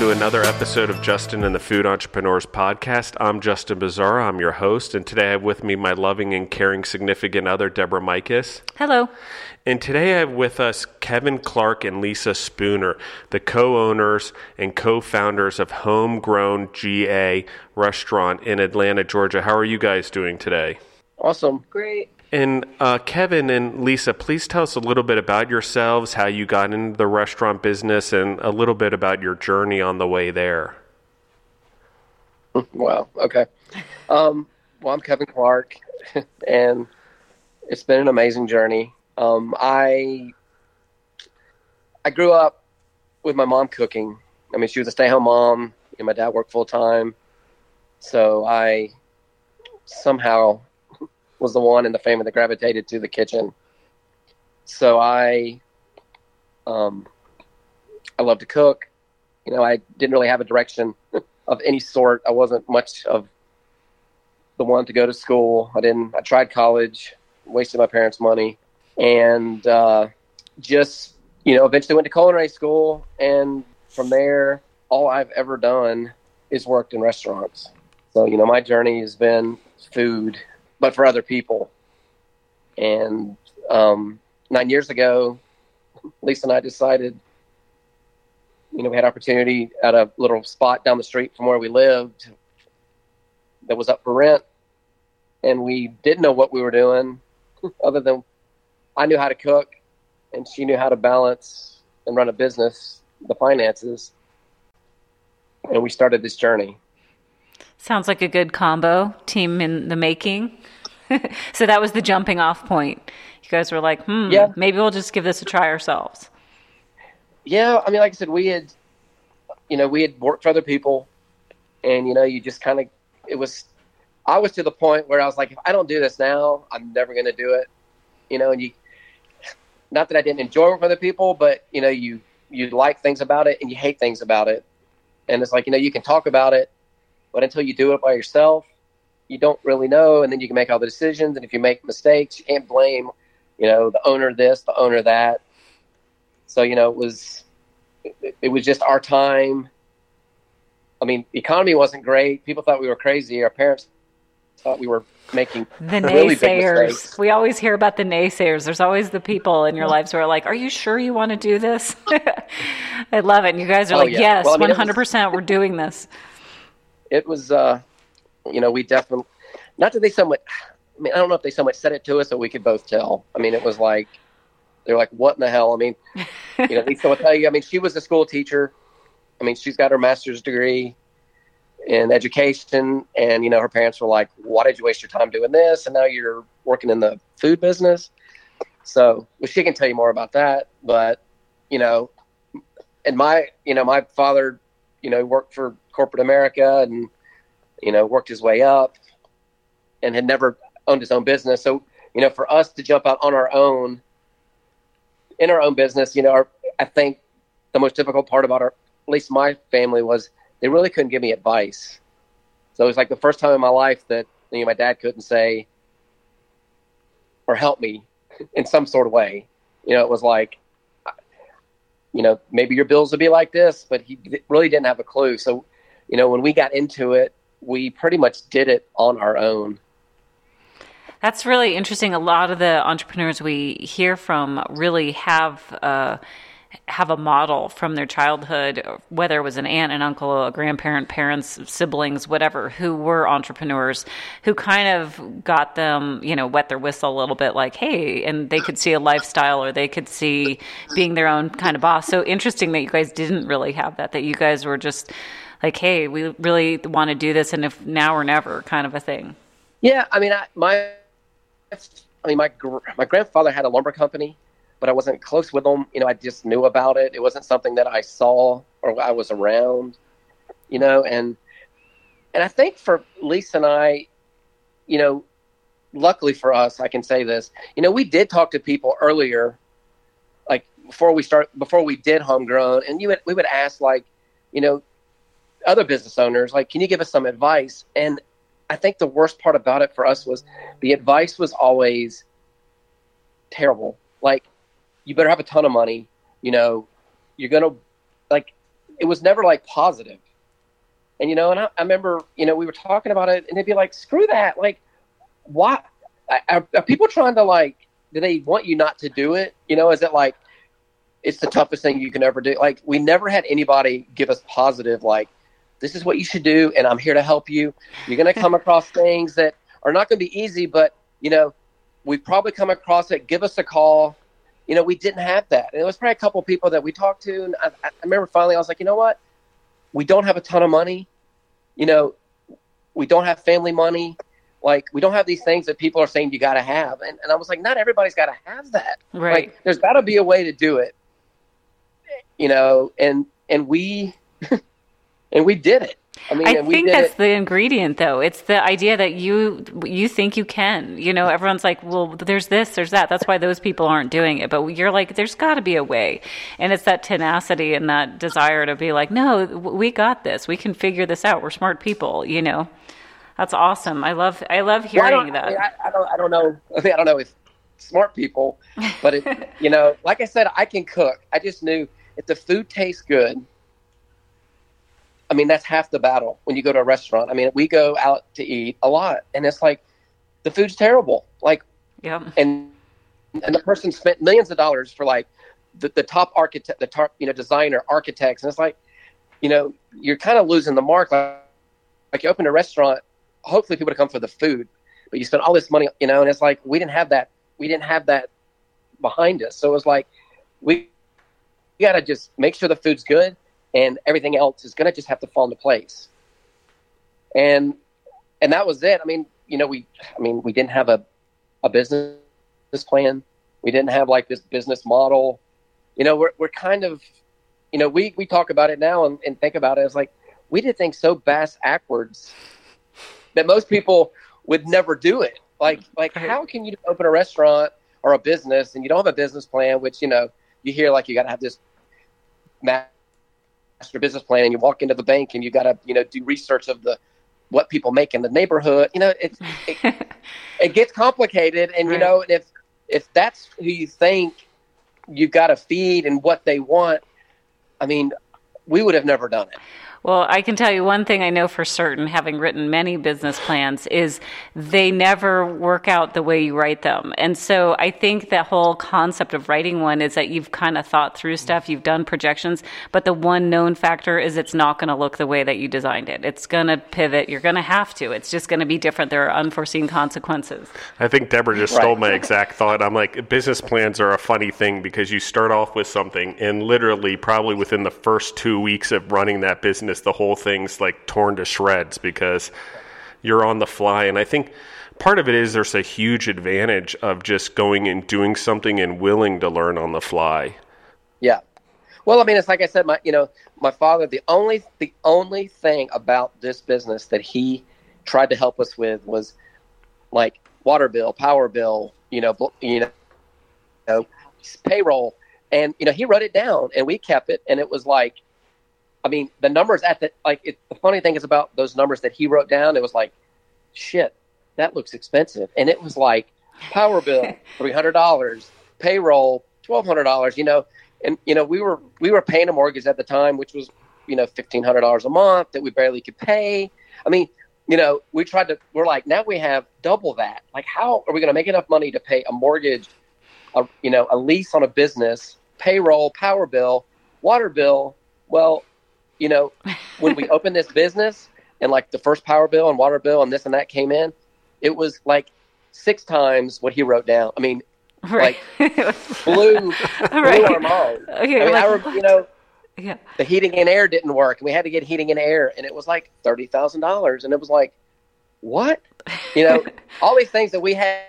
everyone, and welcome to another episode of Justin and the Food Entrepreneurs Podcast. I'm Justin Bizarre. I'm your host, and today I have with me my loving and caring significant other, Deborah Mikas. Hello. And today I have with us Kevin Clark and Lisa Spooner, the co owners and co founders of Homegrown GA Restaurant in Atlanta, Georgia. How are you guys doing today? Awesome. Great. And uh, Kevin and Lisa, please tell us a little bit about yourselves, how you got into the restaurant business, and a little bit about your journey on the way there. Wow. Okay. Um, well, I'm Kevin Clark, and it's been an amazing journey. Um, I I grew up with my mom cooking. I mean, she was a stay-home mom, and my dad worked full time. So I somehow was the one in the family that gravitated to the kitchen. So I, um, I love to cook. You know, I didn't really have a direction of any sort. I wasn't much of the one to go to school. I didn't. I tried college, wasted my parents' money, and uh, just you know, eventually went to culinary school, and from there, all I've ever done is worked in restaurants. So you know, my journey has been food but for other people. And um, nine years ago, Lisa and I decided, you know, we had opportunity at a little spot down the street from where we lived that was up for rent, and we didn't know what we were doing, other than I knew how to cook, and she knew how to balance and run a business, the finances, and we started this journey. Sounds like a good combo team in the making. so that was the jumping off point. You guys were like, hmm, yeah. maybe we'll just give this a try ourselves. Yeah, I mean, like I said, we had, you know, we had worked for other people, and you know, you just kind of, it was, I was to the point where I was like, if I don't do this now, I'm never going to do it, you know, and you, not that I didn't enjoy working for other people, but you know, you you like things about it and you hate things about it, and it's like you know, you can talk about it, but until you do it by yourself, you don't really know, and then you can make all the decisions. And if you make mistakes, you can't blame, you know, the owner this, the owner that. So you know, it was it, it was just our time. I mean, the economy wasn't great. People thought we were crazy. Our parents thought we were making the really naysayers. We always hear about the naysayers. There's always the people in your lives who are like, "Are you sure you want to do this?" I love it. And you guys are oh, like, yeah. "Yes, well, I mean, 100%. Was, we're doing this." It was uh, you know, we definitely, not that they so much, I mean, I don't know if they so much said it to us, but we could both tell. I mean, it was like, they're like, what in the hell? I mean, you know, Lisa will tell you, I mean, she was a school teacher. I mean, she's got her master's degree in education. And, you know, her parents were like, why did you waste your time doing this? And now you're working in the food business. So, well, she can tell you more about that. But, you know, and my, you know, my father, you know, worked for corporate America and, you know, worked his way up and had never owned his own business. So, you know, for us to jump out on our own in our own business, you know, our, I think the most difficult part about our, at least my family was they really couldn't give me advice. So it was like the first time in my life that you know, my dad couldn't say or help me in some sort of way. You know, it was like, you know, maybe your bills would be like this, but he really didn't have a clue. So, you know, when we got into it, we pretty much did it on our own. That's really interesting. A lot of the entrepreneurs we hear from really have uh, have a model from their childhood, whether it was an aunt, an uncle, a grandparent, parents, siblings, whatever, who were entrepreneurs, who kind of got them, you know, wet their whistle a little bit, like, hey, and they could see a lifestyle or they could see being their own kind of boss. So interesting that you guys didn't really have that. That you guys were just like, hey, we really want to do this, and if now or never, kind of a thing. Yeah, I mean, I, my, I mean, my my grandfather had a lumber company, but I wasn't close with them. You know, I just knew about it. It wasn't something that I saw or I was around. You know, and and I think for Lisa and I, you know, luckily for us, I can say this. You know, we did talk to people earlier, like before we start, before we did homegrown, and you would, we would ask like, you know, other business owners, like, can you give us some advice? And I think the worst part about it for us was the advice was always terrible. Like, you better have a ton of money. You know, you're gonna like it was never like positive. And you know, and I, I remember, you know, we were talking about it, and they'd be like, "Screw that! Like, why are, are people trying to like? Do they want you not to do it? You know, is it like it's the toughest thing you can ever do? Like, we never had anybody give us positive like, this is what you should do, and I'm here to help you. You're going to come across things that are not going to be easy, but you know, we've probably come across it. Give us a call. You know, we didn't have that. And it was probably a couple of people that we talked to. And I, I remember finally, I was like, you know what? We don't have a ton of money. You know, we don't have family money. Like, we don't have these things that people are saying you got to have. And, and I was like, not everybody's got to have that. Right. Like, there's got to be a way to do it. You know, and and we and we did it. I mean, I think that's it. the ingredient, though. It's the idea that you you think you can. You know, everyone's like, "Well, there's this, there's that." That's why those people aren't doing it. But you're like, "There's got to be a way," and it's that tenacity and that desire to be like, "No, we got this. We can figure this out. We're smart people." You know, that's awesome. I love I love Well, I hearing that. I, mean, I don't. I don't know. I mean, I don't know if smart people, but it, you know, like I said, I can cook. I just knew if the food tastes good. I mean, that's half the battle when you go to a restaurant. I mean, we go out to eat a lot, and it's like the food's terrible. Like, yeah, and and the person spent millions of dollars for like the, the top architect, the top you know designer, architects, and it's like, you know, you're kind of losing the mark. Like, like you open a restaurant, hopefully people to come for the food, but you spend all this money, you know, and it's like we didn't have that. We didn't have that behind us, so it was like we, we got to just make sure the food's good, and everything else is going to just have to fall into place. And and that was it. I mean, you know, we, I mean, we didn't have a a business plan. We didn't have like this business model. You know, we're we're kind of, you know, we we talk about it now and, and think about it as like we did things so bass backwards that most people would never do it. Like like how can you open a restaurant or a business and you don't have a business plan, which you know you hear like you got to have this master business plan, and you walk into the bank and you got to you know do research of the what people make in the neighborhood. You know, it's it, it gets complicated, and you Right. know if if that's who you think you've got to feed and what they want, I mean, we would have never done it. Well, I can tell you one thing I know for certain, having written many business plans, is they never work out the way you write them. And so I think the whole concept of writing one is that you've kind of thought through mm-hmm. stuff, you've done projections, but the one known factor is it's not going to look the way that you designed it. It's going to pivot. You're going to have to. It's just going to be different. There are unforeseen consequences. I think Deborah just Right. stole my exact thought. I'm like, business plans are a funny thing because you start off with something, and literally, probably within the first two weeks of running that business, the whole thing's like torn to shreds because you're on the fly. And I think part of it is there's a huge advantage of just going and doing something and willing to learn on the fly. Yeah. Well, I mean, it's like I said, my you know, my father. The only the only thing about this business that he tried to help us with was like water bill, power bill, you know, you know, you know, payroll, and you know, he wrote it down, and we kept it, and it was like, I mean, the numbers at the like. It, the funny thing is about those numbers that he wrote down. It was like, shit, that looks expensive, and it was like power bill three hundred dollars, payroll twelve hundred dollars. You know, and you know we were we were paying a mortgage at the time, which was you know fifteen hundred dollars a month that we barely could pay. I mean, you know, we tried to. We're like, now we have double that. Like, how are we going to make enough money to pay a mortgage, a you know, a lease on a business, payroll, power bill, water bill? Well, you know, when we opened this business and like the first power bill and water bill and this and that came in, it was like six times what he wrote down. I mean, Right. blew blew Right. our mind. Okay, I mean, like, I, rem- you know, yeah. the heating and air didn't work, and we had to get heating and air, and it was like thirty thousand dollars, and it was like, what? You know, all these things that we had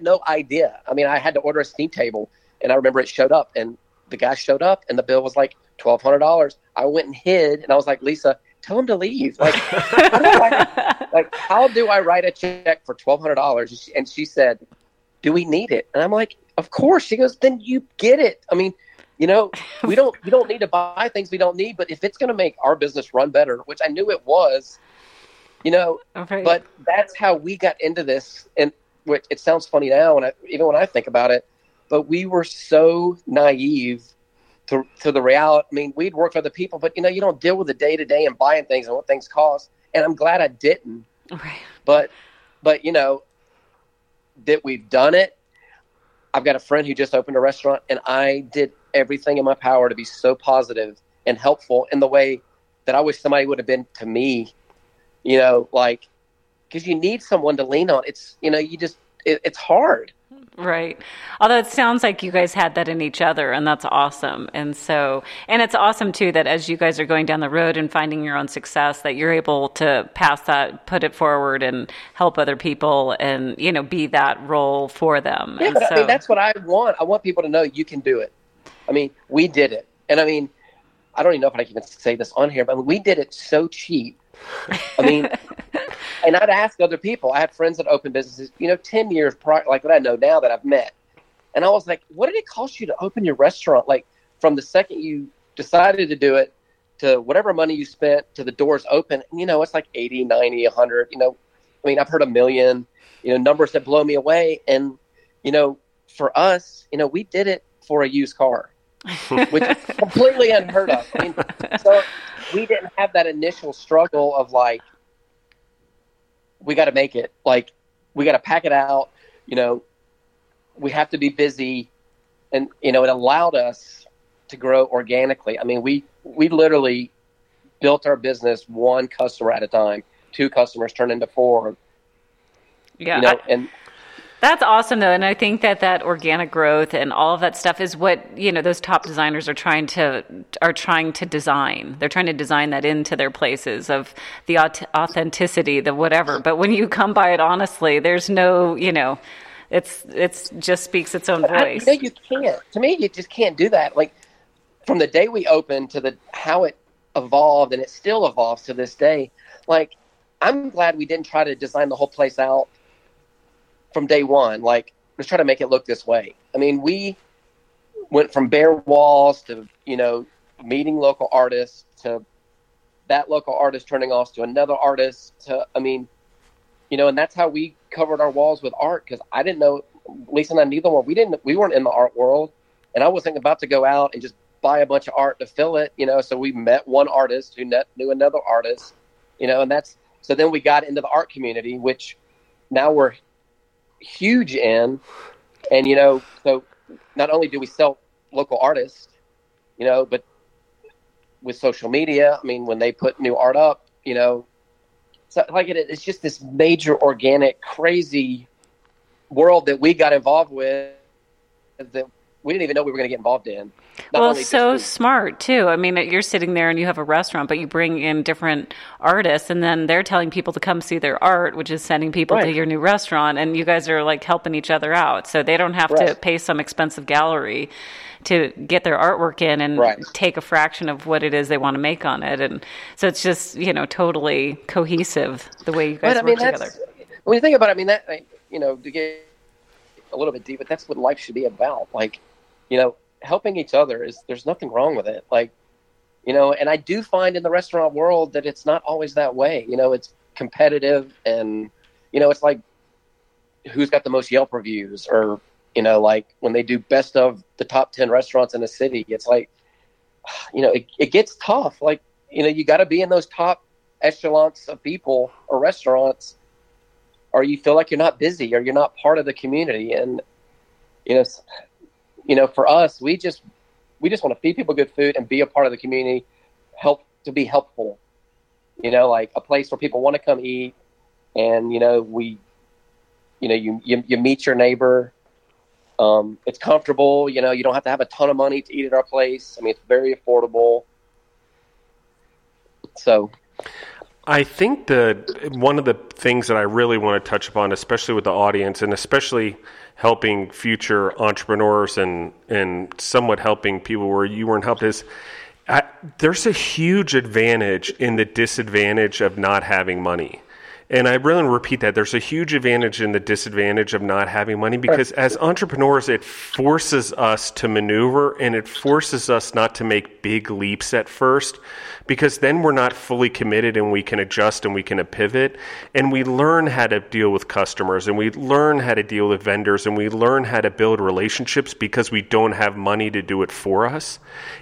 no idea. I mean, I had to order a steam table, and I remember it showed up, and the guy showed up, and the bill was like twelve hundred dollars. I went and hid, and I was like, Lisa, tell him to leave. Like, how do I, like, how do I write a check for twelve hundred dollars? And she said, "Do we need it?" And I'm like, "Of course." She goes, "Then you get it." I mean, you know, we don't we don't need to buy things we don't need, but if it's going to make our business run better, which I knew it was, you know, Right. but that's how we got into this, and which it sounds funny now, and I, even when I think about it, but we were so naive to, to the reality. I mean, we'd work for other people, but you know, you don't deal with the day to day and buying things and what things cost. And I'm glad I didn't. Right. But, but you know, that we've done it. I've got a friend who just opened a restaurant, and I did everything in my power to be so positive and helpful in the way that I wish somebody would have been to me. You know, like because you need someone to lean on. It's you know, you just it, it's hard. Right. Although it sounds like you guys had that in each other, and that's awesome. And so, and it's awesome too that as you guys are going down the road and finding your own success, that you're able to pass that, put it forward, and help other people, and you know, be that role for them. Yeah, so, I mean, that's what I want. I want people to know you can do it. I mean, we did it, and I mean, I don't even know if I can even say this on here, but we did it so cheap. I mean, and I'd ask other people. I had friends that opened businesses, you know, ten years prior, like what I know now that I've met, and I was like, "What did it cost you to open your restaurant? Like from the second you decided to do it to whatever money you spent to the doors open, you know, it's like 80, 90, 100, you know, I mean, I've heard a million, you know, numbers that blow me away. And, you know, for us, you know, we did it for a used car, which is completely unheard of. I mean, so we didn't have that initial struggle of like, we got to make it. Like, we got to pack it out. You know, we have to be busy. And, you know, it allowed us to grow organically. I mean, we, we literally built our business one customer at a time. Two customers turned into four. yeah, You know, I- and That's awesome though, and I think that that organic growth and all of that stuff is what you know those top designers are trying to are trying to design. They're trying to design that into their places of the authenticity, the whatever. But when you come by it honestly, there's no you know, it's it's just speaks its own I, voice. you know, you can't. To me, you just can't do that. Like from the day we opened to the how it evolved, and it still evolves to this day. Like I'm glad we didn't try to design the whole place out from day one. Like let's try to make it look this way. I mean, we went from bare walls to you know meeting local artists to that local artist turning off to another artist to I mean, you know, and that's how we covered our walls with art because I didn't know Lisa and I neither one we didn't we weren't in the art world, and I wasn't about to go out and just buy a bunch of art to fill it, you know. So we met one artist who net, knew another artist, you know, and that's so then we got into the art community, which now we're huge in, and you know, so not only do we sell local artists, you know, but with social media, I mean, when they put new art up, you know, so like it, it's just this major organic, crazy world that we got involved with that we didn't even know we were going to get involved in. Not well, so smart too. I mean, you're sitting there and you have a restaurant, but you bring in different artists, and then they're telling people to come see their art, which is sending people to your new restaurant, and you guys are like helping each other out. So they don't have to pay some expensive gallery to get their artwork in and Right. take a fraction of what it is they want to make on it, and so it's just you know totally cohesive the way you guys But I work mean, together. when you think about it. I mean, that you know, to get a little bit deep, but that's what life should be about. Like, you know, helping each other is there's nothing wrong with it. Like, you know, and I do find in the restaurant world that it's not always that way. You know, it's competitive, and you know, it's like who's got the most Yelp reviews, or you know, like when they do best of the top ten restaurants in the city, it's like, you know, it, it gets tough. Like, you know, you got to be in those top echelons of people or restaurants or you feel like you're not busy or you're not part of the community and you know you know for us we just we just want to feed people good food and be a part of the community help to be helpful. You know like a place where people want to come eat and you know we you know you you, you meet your neighbor um, it's comfortable you know you don't have to have a ton of money to eat at our place. I mean it's very affordable. So. I think that one of the things that I really want to touch upon, especially with the audience, and especially helping future entrepreneurs and and somewhat helping people where you weren't helped, is I, there's a huge advantage in the disadvantage of not having money. And I really repeat that there's a huge advantage and the disadvantage of not having money because as entrepreneurs, it forces us to maneuver and it forces us not to make big leaps at first because then we're not fully committed and we can adjust and we can pivot and we learn how to deal with customers and we learn how to deal with vendors and we learn how to build relationships because we don't have money to do it for us.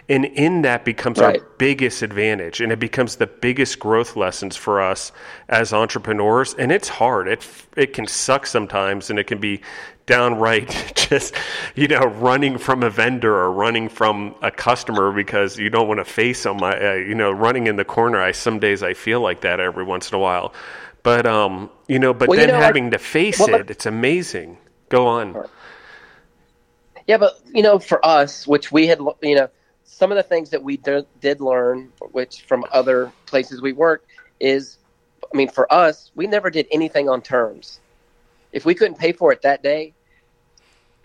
And in that becomes right. our biggest advantage and it becomes the biggest growth lessons for us as entrepreneurs and it's hard. It it can suck sometimes and it can be downright just you know running from a vendor or running from a customer because you don't want to face them I, uh, you know running in the corner i some days i feel like that every once in a while. But um you know but well, then you know, having to face well, it it's amazing. Go on. Yeah but you know for us which we had you know some of the things that we did, did learn which from other places we worked is i mean for us we never did anything on terms if we couldn't pay for it that day,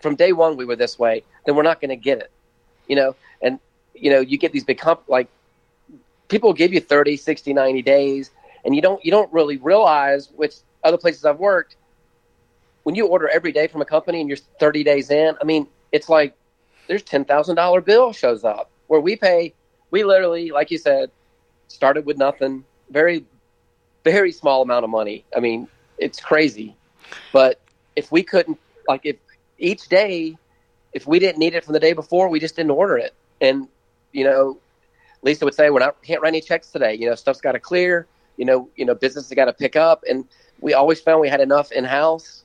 from day one we were this way, then we're not going to get it. You know, and you know, you get these big comp like people give you 30, 60, 90 days and you don't you don't really realize which other places I've worked when you order every day from a company and you're 30 days in, I mean, it's like there's $10,000 bill shows up where we pay we literally like you said started with nothing, very very small amount of money. I mean, it's crazy. But if we couldn't, like, if each day, if we didn't need it from the day before, we just didn't order it. And, you know, Lisa would say, we're not, can't write any checks today. You know, stuff's got to clear. You know, you know, business has got to pick up. And we always found we had enough in house.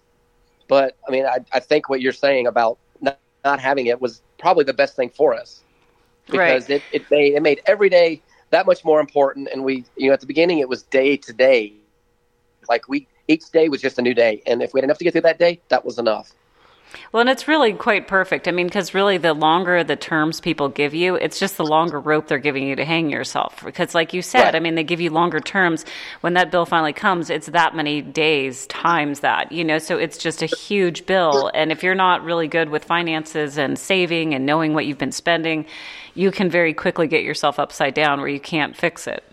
But I mean, I, I think what you're saying about not, not having it was probably the best thing for us because right. it, it made it made every day that much more important. And we, you know, at the beginning it was day to day. Like we each day was just a new day. And if we had enough to get through that day, that was enough. Well, and it's really quite perfect. I mean, because really, the longer the terms people give you, it's just the longer rope they're giving you to hang yourself. Because, like you said, right. I mean, they give you longer terms. When that bill finally comes, it's that many days times that, you know, so it's just a huge bill. And if you're not really good with finances and saving and knowing what you've been spending, you can very quickly get yourself upside down where you can't fix it.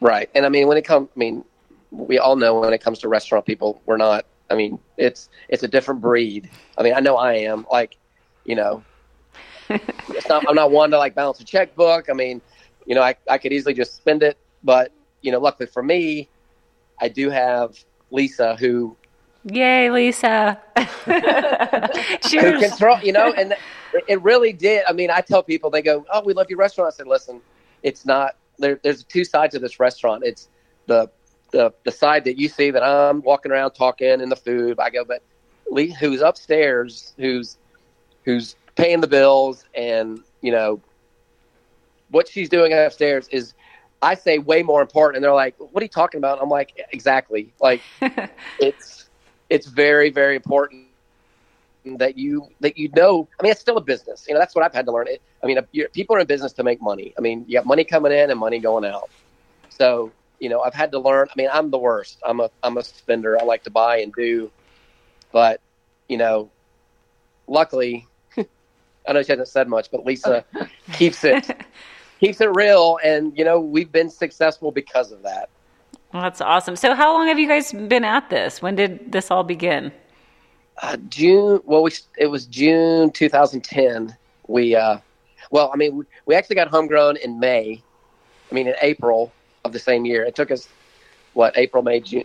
Right. And I mean, when it comes, I mean, we all know when it comes to restaurant people, we're not. I mean, it's it's a different breed. I mean, I know I am. Like, you know, it's not. I'm not one to like balance a checkbook. I mean, you know, I I could easily just spend it, but you know, luckily for me, I do have Lisa who. Yay, Lisa! Cheers. Who control, you know, and it really did. I mean, I tell people they go, "Oh, we love your restaurant." I said, "Listen, it's not. There, there's two sides of this restaurant. It's the the the side that you see that I'm walking around talking in the food. I go, but Lee, who's upstairs, who's who's paying the bills, and you know what she's doing upstairs is, I say, way more important. And they're like, "What are you talking about?" I'm like, "Exactly. Like, it's it's very very important." That you that you know i mean it's still a business you know that's what i've had to learn it i mean people are in business to make money i mean you have money coming in and money going out so you know, I've had to learn. I mean, I'm the worst. I'm a I'm a spender. I like to buy and do, but you know, luckily, I know she hasn't said much, but Lisa keeps it keeps it real, and you know, we've been successful because of that. Well, that's awesome. So, how long have you guys been at this? When did this all begin? Uh, June. Well, we it was June 2010. We uh, well, I mean, we, we actually got homegrown in May. I mean, in April of the same year. It took us what April, May, June,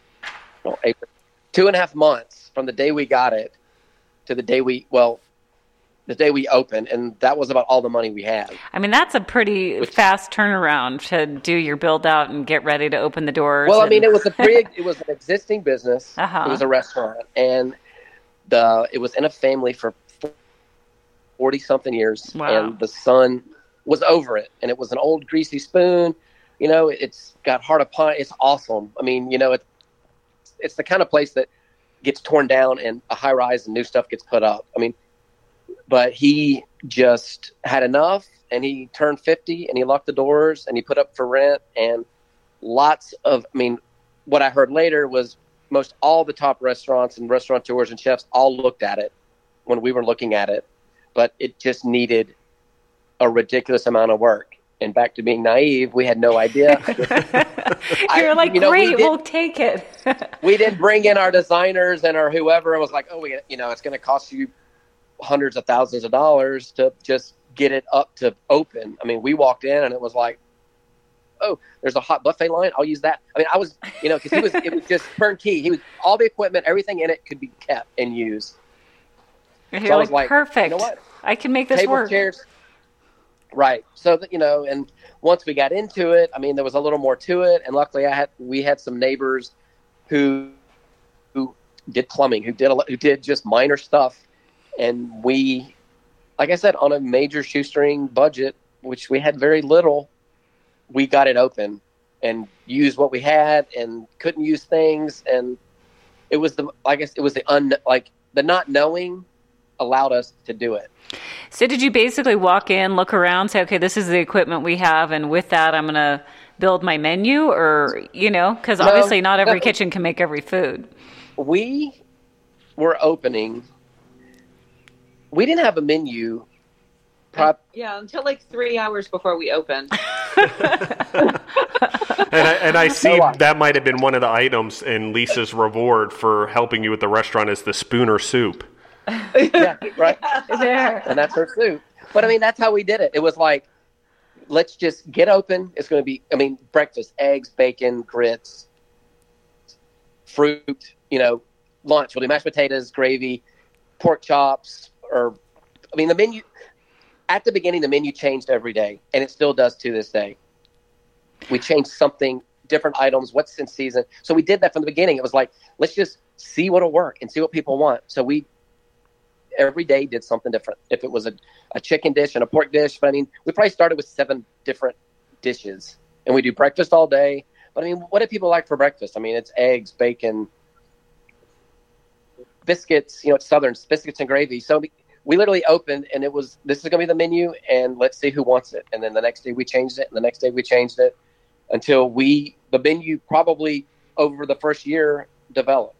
no, April, two and a half months from the day we got it to the day we well the day we opened, and that was about all the money we had. I mean, that's a pretty Which, fast turnaround to do your build out and get ready to open the doors. Well, and... I mean, it was a pre, it was an existing business. Uh-huh. It was a restaurant, and the it was in a family for forty something years, wow. and the son was over it, and it was an old greasy spoon you know, it's got heart of pine. It's awesome. I mean, you know, it's it's the kind of place that gets torn down and a high rise and new stuff gets put up. I mean, but he just had enough and he turned 50 and he locked the doors and he put up for rent and lots of, I mean, what I heard later was most all the top restaurants and restaurateurs and chefs all looked at it when we were looking at it, but it just needed a ridiculous amount of work And back to being naive, we had no idea. You're like, you know, we great, did- we'll take it. we didn't bring in our designers and our whoever and was like, oh, we, you know, it's going to cost you hundreds of thousands of dollars to just get it up to open. I mean, we walked in and it was like, oh, there's a hot buffet line. I'll use that. I mean, I was, you know, because he was, it was just turnkey. He was all the equipment, everything in it could be kept and used. You're So I was like, perfect. you know? I can make this Table work. chairs. Right. So that you know, and once we got into it, I mean, there was a little more to it, and luckily, I had we had some neighbors who who did plumbing, who did a, who did just minor stuff, and we, like I said, on a major shoestring budget, which we had very little, we got it open and used what we had, and couldn't use things, and it was the I guess it was the un like the not knowing allowed us to do it. So did you basically walk in, look around, say, okay, this is the equipment we have, and with that, I'm going to build my menu, or you know, because No. obviously not every kitchen can make every food. we were opening. We didn't have a menu. Prop, Yeah, until like three hours before we opened. And I, and I see lie. that might have been one of the items in Lisa's reward for helping you with the restaurant is the spooner soup. yeah, right. There. And that's her soup. But I mean, that's how we did it. It was like, let's just get open. It's going to be, I mean, breakfast, eggs, bacon, grits, fruit. You know, lunch. We'll do mashed potatoes, gravy, pork chops, or I mean, the menu. At the beginning, the menu changed every day, and it still does to this day. We changed something, different items, what's in season. So we did that from the beginning. It was like, let's just see what'll work and see what people want. So we every day did something different. If it was a, a chicken dish and a pork dish, but I mean, we probably started with seven different dishes, and we do breakfast all day. But I mean, what do people like for breakfast? I mean, it's eggs, bacon, biscuits. You know, it's Southern biscuits and gravy. So we, literally opened, and it was this is going to be the menu, and let's see who wants it. And then the next day we changed it, and the next day we changed it until we the menu probably over the first year developed.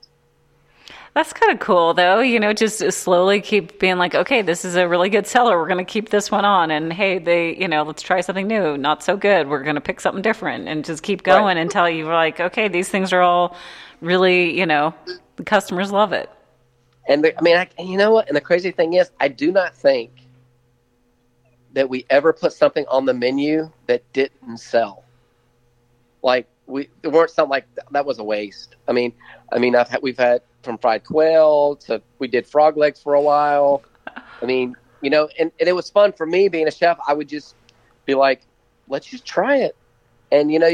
That's kind of cool, though. You know, just slowly keep being like, okay, this is a really good seller. We're going to keep this one on. And hey, they, you know, let's try something new. Not so good. We're going to pick something different and just keep going Right. until you're like, okay, these things are all really, you know, the customers love it. And the, I mean, I, you know what? And the crazy thing is, I do not think that we ever put something on the menu that didn't sell. Like we there weren't something like that was a waste. I mean, I mean, I've had, we've had from fried quail to we did frog legs for a while. I mean, you know, and, and it was fun for me being a chef. I would just be like, let's just try it. And you know,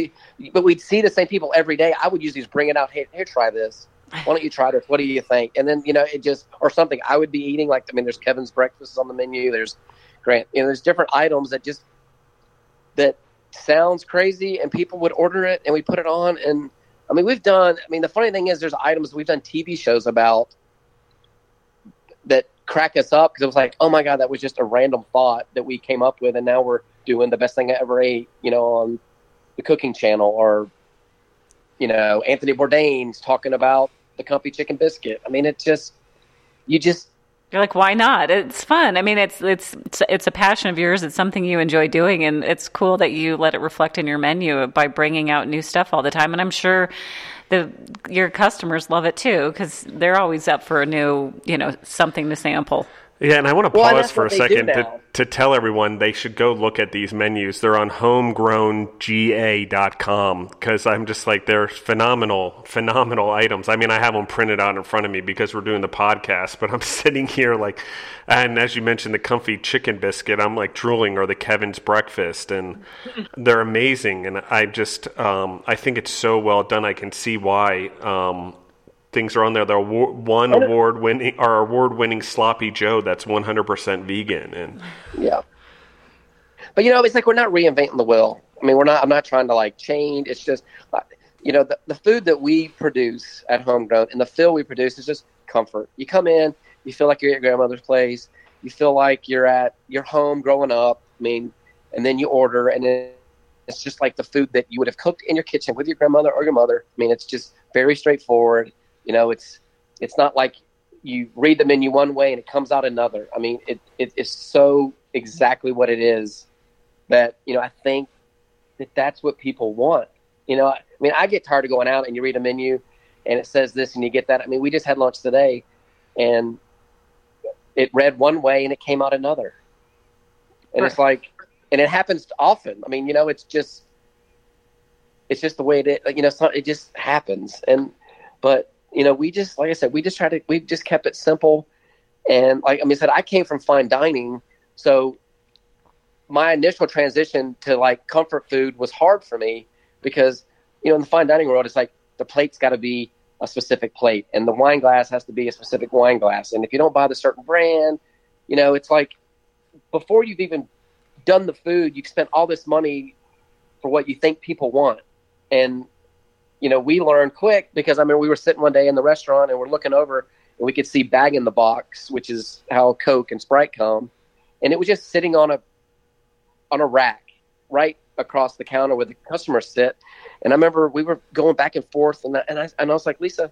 but we'd see the same people every day. I would usually just bring it out. Hey, here, try this. Why don't you try this? What do you think? And then you know, it just or something I would be eating. Like I mean, there's Kevin's breakfast on the menu. There's Grant. You know, there's different items that just that sounds crazy, and people would order it, and we put it on. And I mean, we've done. I mean, the funny thing is, there's items we've done TV shows about that crack us up because it was like, oh my god, that was just a random thought that we came up with, and now we're doing the best thing I ever ate. You know, on the cooking channel or you know anthony bourdain's talking about the comfy chicken biscuit i mean it's just you just You're like, why not? It's fun. I mean, it's it's it's, it's a passion of yours. It's something you enjoy doing, and it's cool that you let it reflect in your menu by bringing out new stuff all the time. And I'm sure the your customers love it too because they're always up for a new, you know, something to sample. Yeah, and I want to pause that's for a what do second to, now. To tell everyone they should go look at these menus. They're on homegrownga.com because I'm just like, they're phenomenal, phenomenal items. I mean, I have them printed out in front of me because we're doing the podcast, but I'm sitting here like, and as you mentioned, the comfy chicken biscuit, I'm like drooling, or the Kevin's breakfast, and they're amazing. And I just, um, I think it's so well done. I can see why. Um, things are on there. The award, one award winning, our award winning sloppy Joe that's 100% vegan, and Yeah. But you know, it's like we're not reinventing the wheel. I mean, we're not. I'm not trying to like change. It's just, you know, the, the food that we produce at Homegrown and the feel we produce is just comfort. You come in, you feel like you're at your grandmother's place. You feel like you're at your home growing up. I mean, and then you order, and then it's just like the food that you would have cooked in your kitchen with your grandmother or your mother. I mean, it's just very straightforward. You know, it's it's not like you read the menu one way and it comes out another. I mean, it, it is so exactly what it is that you know I think that that's what people want. You know, I mean, I get tired of going out and you read a menu and it says this and you get that. I mean, we just had lunch today and it read one way and it came out another. And right. it's like, and it happens often. I mean, you know, it's just, it's just the way it, you know, it just happens. And, but, you know, we just, like I said, we just tried to, we just kept it simple. And like, I mean, I said, I came from fine dining. So my initial transition to like comfort food was hard for me because, you know, in the fine dining world, it's like the plate's got to be a specific plate and the wine glass has to be a specific wine glass. And if you don't buy the certain brand, you know, it's like before you've even done the food, you've spent all this money for what you think people want. And, you know, we learned quick because I mean, we were sitting one day in the restaurant and we're looking over and we could see bag in the box, which is how Coke and Sprite come. And it was just sitting on a, on a rack right across the counter where the customers sit. And I remember we were going back and forth, and I, and I, and I was like, Lisa,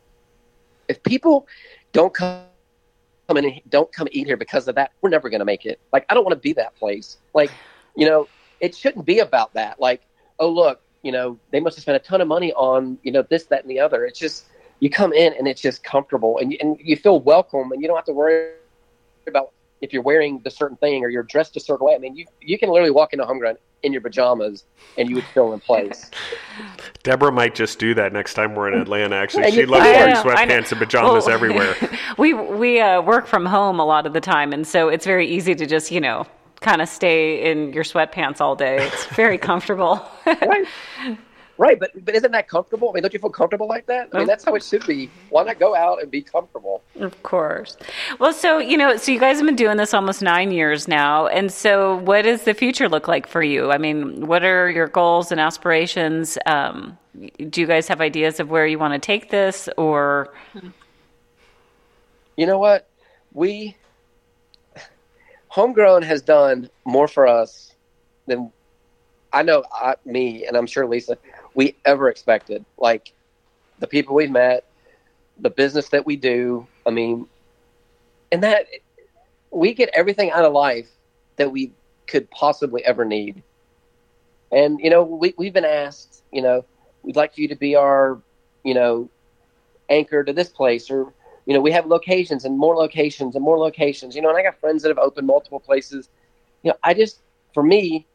if people don't come come in and don't come eat here because of that, we're never going to make it. Like, I don't want to be that place. Like, you know, it shouldn't be about that. Like, oh, look, you know, they must have spent a ton of money on, you know, this, that, and the other. It's just, you come in and it's just comfortable and you, and you feel welcome and you don't have to worry about if you're wearing the certain thing or you're dressed a certain way. I mean, you you can literally walk into Home Homegrown in your pajamas and you would feel in place. Deborah might just do that next time we're in Atlanta. Actually, she loves wearing sweatpants and pajamas well, everywhere. we we uh, work from home a lot of the time, and so it's very easy to just you know kind of stay in your sweatpants all day. It's very comfortable. right. Right, but but isn't that comfortable? I mean, don't you feel comfortable like that? I mean, that's how it should be. Why not go out and be comfortable? Of course. Well, so you know, so you guys have been doing this almost nine years now, and so what does the future look like for you? I mean, what are your goals and aspirations? Um, do you guys have ideas of where you want to take this, or? You know what, we homegrown has done more for us than I know I, me, and I'm sure Lisa we ever expected. Like the people we've met, the business that we do. I mean, and that we get everything out of life that we could possibly ever need. And you know, we we've been asked, you know, we'd like you to be our, you know, anchor to this place, or you know, we have locations and more locations and more locations. You know, and I got friends that have opened multiple places. You know, I just, for me,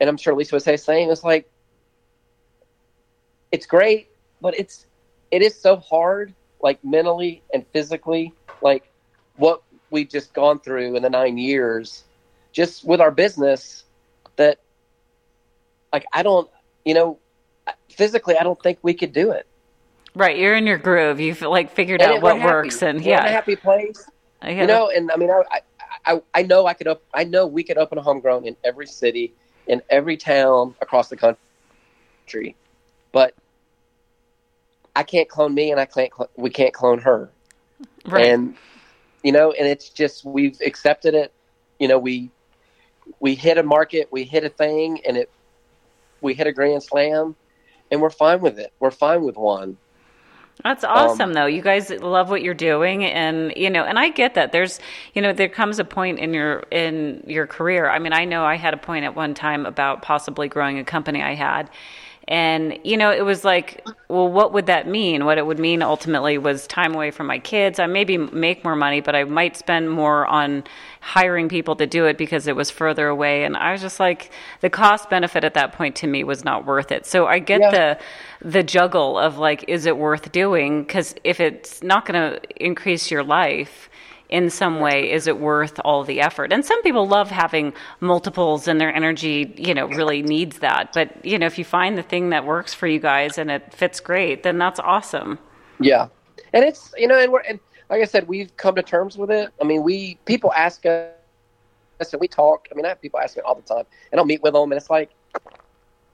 and I'm sure Lisa would say the same. It's like it's great, but it's it is so hard, like mentally and physically, like what we've just gone through in the nine years, just with our business, that like I don't, you know, physically I don't think we could do it. Right, you're in your groove. You've like figured and out what works, and we're yeah, a happy place. You know, and I mean, I, I, I know I could, op- I know we could open a homegrown in every city, in every town across the country, but I can't clone me, and I can't. Cl- we can't clone her. Right. And you know, and it's just we've accepted it. You know, we we hit a market, we hit a thing, and it we hit a grand slam, and we're fine with it. We're fine with one. That's awesome, um, though. You guys love what you're doing, and you know, and I get that. There's, you know, there comes a point in your in your career. I mean, I know I had a point at one time about possibly growing a company I had, and, you know, it was like, well, what would that mean? What it would mean ultimately was time away from my kids. I maybe make more money, but I might spend more on hiring people to do it because it was further away. And I was just like, the cost benefit at that point to me was not worth it. So I get yeah. the, the juggle of like, is it worth doing? Because if it's not going to increase your life, in some way is it worth all the effort? And some people love having multiples and their energy you know really needs that. But you know if you find the thing that works for you guys and it fits great then that's awesome. Yeah. And it's you know and we're and like i said we've come to terms with it. I mean we people ask us and we talk. I mean i have people ask me all the time and i'll meet with them and it's like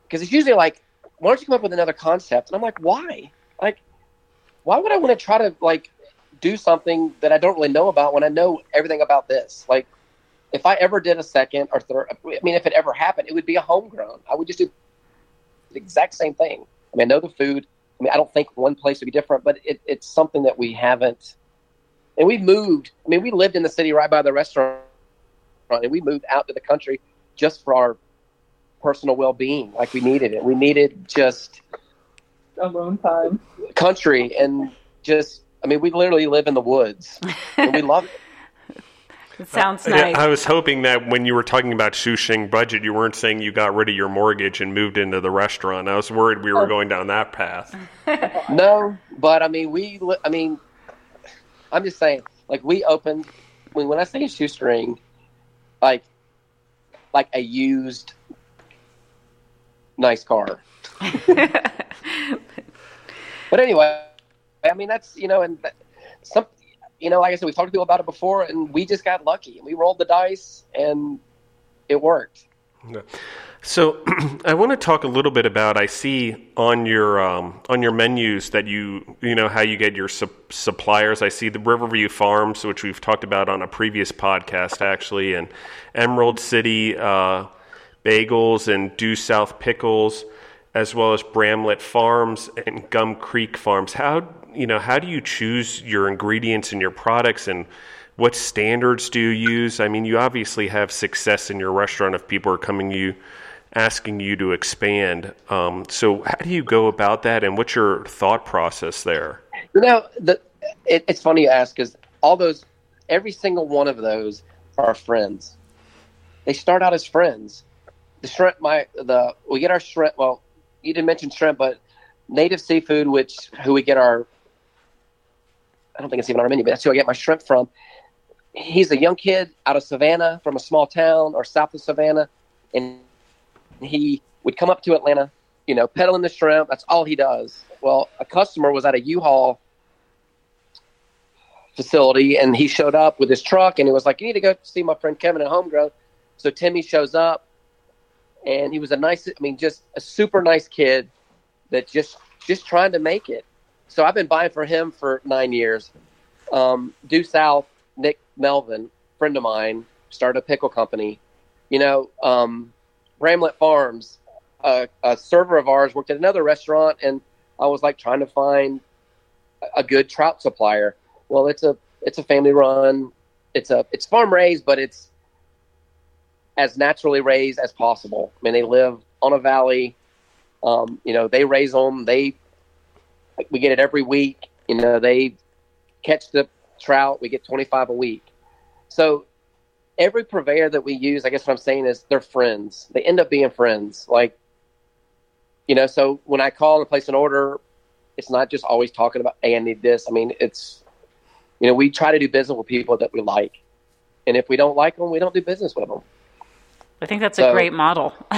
because it's usually like why don't you come up with another concept? And i'm like why? Like why would i want to try to like do something that I don't really know about when I know everything about this. Like, if I ever did a second or third, I mean, if it ever happened, it would be a homegrown. I would just do the exact same thing. I mean, I know the food. I mean, I don't think one place would be different, but it, it's something that we haven't. And we moved. I mean, we lived in the city right by the restaurant, and we moved out to the country just for our personal well-being. Like we needed it. We needed just Alone time. country and just. I mean, we literally live in the woods, and we love it. It sounds Yeah, nice. I was hoping that when you were talking about shoeshing budget, you weren't saying you got rid of your mortgage and moved into the restaurant. I was worried we were oh. going down that path. No, but I mean, we. I mean, I'm just saying. Like we opened when when I say shoestring, like like a used nice car. But anyway, I mean that's you know, and some you know, like I said, we've talked to people about it before, and we just got lucky. We rolled the dice, and it worked. So I want to talk a little bit about. I see on your um, on your menus that you you know how you get your sup- suppliers. I see the Riverview Farms, which we've talked about on a previous podcast, actually, and Emerald City uh, Bagels and Due South Pickles, as well as Bramlett Farms and Gum Creek Farms. How you know how do you choose your ingredients and your products and what standards do you use? I mean, you obviously have success in your restaurant if people are coming you asking you to expand. Um, so, how do you go about that, and what's your thought process there? You know, the it, it's funny you ask because all those, every single one of those are friends. They start out as friends. The shrimp, my the we get our shrimp. Well, you didn't mention shrimp, but native seafood, which who we get our. I don't think it's even on our menu, but that's who I get my shrimp from. He's a young kid out of Savannah, from a small town or south of Savannah, and he would come up to Atlanta, you know, peddling the shrimp. That's all he does. Well, a customer was at a U-Haul facility, and he showed up with his truck, and he was like, "You need to go see my friend Kevin at Homegrown." So Timmy shows up, and he was a nice, I mean, just a super nice kid that just just trying to make it. So I've been buying for him for nine years. Um, Due South, Nick Melvin, friend of mine, started a pickle company. You know, um, Bramlett Farms, a, a server of ours worked at another restaurant, and I was like trying to find a- good trout supplier. Well, it's a it's a family run. It's a it's farm raised, but it's as naturally raised as possible. I mean, they live on a valley. Um, you know, they raise them. They we get it every week. You know, they catch the trout. We get twenty five a week. So every purveyor that we use, I guess what I'm saying is they're friends. They end up being friends. Like, you know, so when I call and place an order, it's not just always talking about, hey, I need this. I mean, it's, you know, we try to do business with people that we like. And if we don't like them, we don't do business with them. I think that's a great model.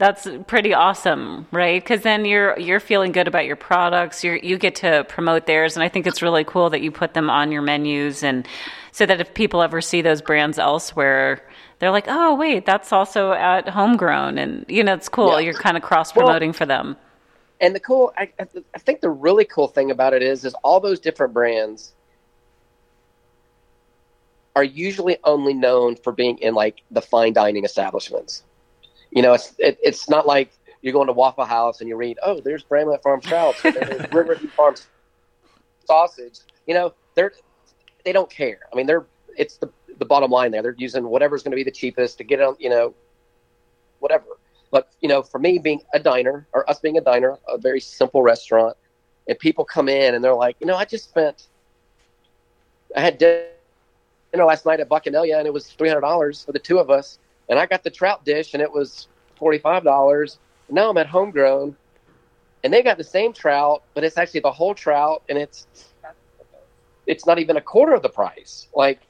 that's pretty awesome, right? Because then you're you're feeling good about your products. You you get to promote theirs, and I think it's really cool that you put them on your menus, and so that if people ever see those brands elsewhere, they're like, oh wait, that's also at Homegrown, and you know it's cool. Yeah. You're kind of cross promoting for them. And the cool, I, I I think the really cool thing about it is, is all those different brands are usually only known for being in like the fine dining establishments. You know, it's it, it's not like you're going to Waffle House and you read, oh, there's Bramlett Farm trout, there's Riverview Farm sausage. You know, they're they don't care. I mean, they're it's the the bottom line there. They're using whatever's going to be the cheapest to get on. You know, whatever. But you know, for me being a diner or us being a diner, a very simple restaurant, and people come in and they're like, you know, I just spent, I had dinner last night at Bacchanalia and it was three hundred dollars for the two of us, and I got the trout dish and it was forty five dollars. Now I'm at Homegrown, and they got the same trout, but it's actually the whole trout, and it's it's not even a quarter of the price. Like,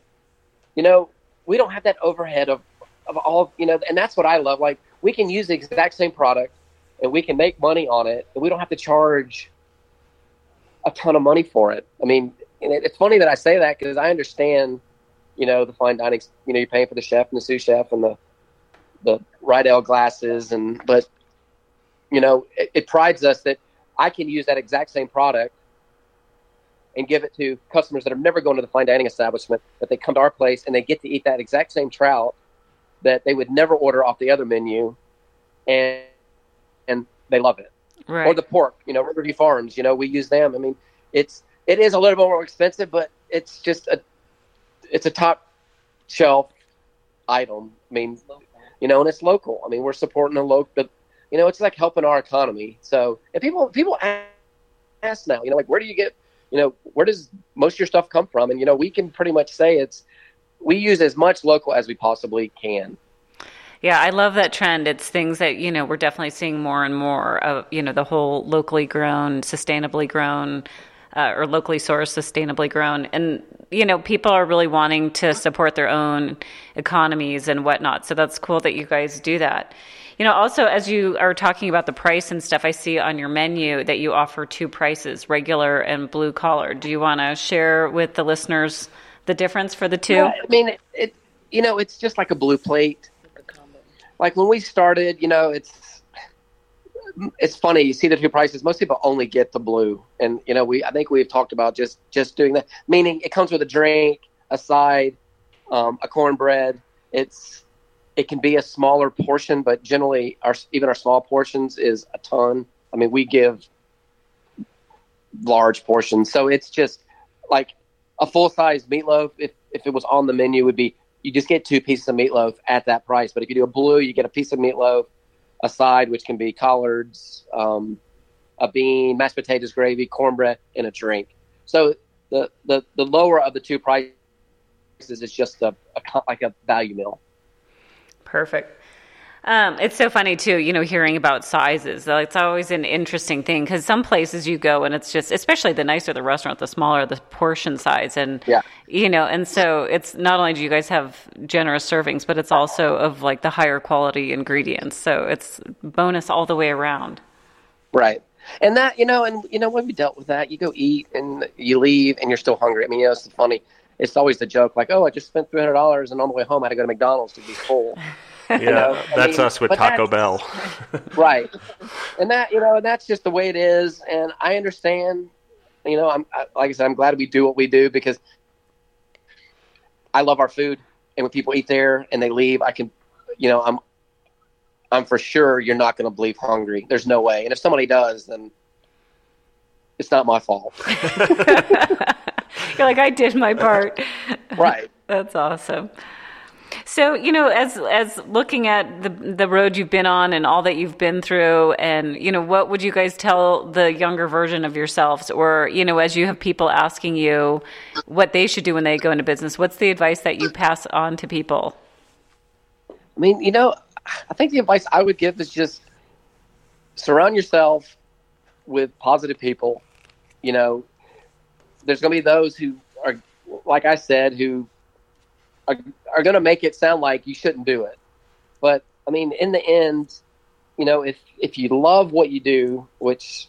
you know, we don't have that overhead of of all you know, and that's what I love. Like, we can use the exact same product, and we can make money on it, and we don't have to charge a ton of money for it. I mean, it, it's funny that I say that because I understand, you know, the fine dining. You know, you're paying for the chef and the sous chef and the the Riedel glasses, and but you know, it, it prides us that I can use that exact same product and give it to customers that have never gone to the fine dining establishment, but they come to our place and they get to eat that exact same trout that they would never order off the other menu, and and they love it. Right. Or the pork, you know, Riverview Farms, you know, we use them. I mean, it's it is a little bit more expensive, but it's just a it's a top shelf item. I mean, you know, and it's local. I mean, we're supporting the local, you know, it's like helping our economy. So, if people people ask now, you know, like where do you get, you know, where does most of your stuff come from? And you know, we can pretty much say it's we use as much local as we possibly can. Yeah, I love that trend. It's things that, you know, we're definitely seeing more and more of, you know, the whole locally grown, sustainably grown, uh, or locally sourced, sustainably grown. And, you know, people are really wanting to support their own economies and whatnot. So that's cool that you guys do that. You know, also, as you are talking about the price and stuff, I see on your menu that you offer two prices regular and blue collar. Do you want to share with the listeners the difference for the two? Yeah, I mean, it, you know, it's just like a blue plate like when we started, you know, it's it's funny. You see the two prices. Most people only get the blue, and you know, we I think we've talked about just just doing that. Meaning, it comes with a drink, a side, um, a cornbread. It's it can be a smaller portion, but generally, our even our small portions is a ton. I mean, we give large portions, so it's just like a full size meatloaf. If if it was on the menu, would be you just get two pieces of meatloaf at that price. But if you do a blue, you get a piece of meatloaf, a side, which can be collards, um, a bean, mashed potatoes, gravy, cornbread, and a drink. So the, the, the lower of the two prices is just a, a like a value meal. Perfect. Um, it's so funny too, you know, hearing about sizes. It's always an interesting thing because some places you go and it's just, especially the nicer the restaurant, the smaller the portion size, and yeah. you know, and so it's not only do you guys have generous servings, but it's also of like the higher quality ingredients. So it's bonus all the way around. Right. And that, you know, and you know, when we dealt with that, you go eat and you leave and you're still hungry. I mean, you know, it's funny. It's always the joke, like, oh, I just spent three hundred dollars, and on the way home, I had to go to McDonald's to be full. Yeah, you know? that's mean, us with Taco Bell. right, and that you know that's just the way it is, and I understand. You know, I'm like I said, I'm glad we do what we do because I love our food, and when people eat there and they leave, I can, you know, I'm I'm for sure you're not going to leave hungry. There's no way, and if somebody does, then it's not my fault. you're like I did my part. Right. That's awesome. So, you know, as as looking at the the road you've been on and all that you've been through and, you know, what would you guys tell the younger version of yourselves or, you know, as you have people asking you what they should do when they go into business, what's the advice that you pass on to people? I mean, you know, I think the advice I would give is just surround yourself with positive people. You know, there's going to be those who are like I said who are, are going to make it sound like you shouldn't do it. But I mean, in the end, you know, if if you love what you do, which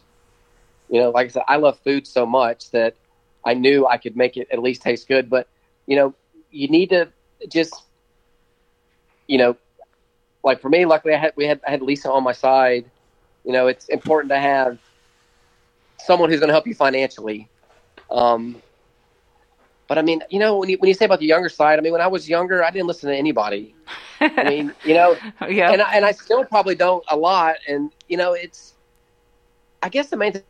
you know, like I said, I love food so much that I knew I could make it at least taste good. But you know, you need to just, you know, like for me, luckily I had we had I had Lisa on my side. You know, it's important to have someone who's going to help you financially. Um, but I mean, you know, when you when you say about the younger side, I mean, when I was younger, I didn't listen to anybody. I mean, you know, yeah. and I, and I still probably don't a lot. And you know, it's I guess the main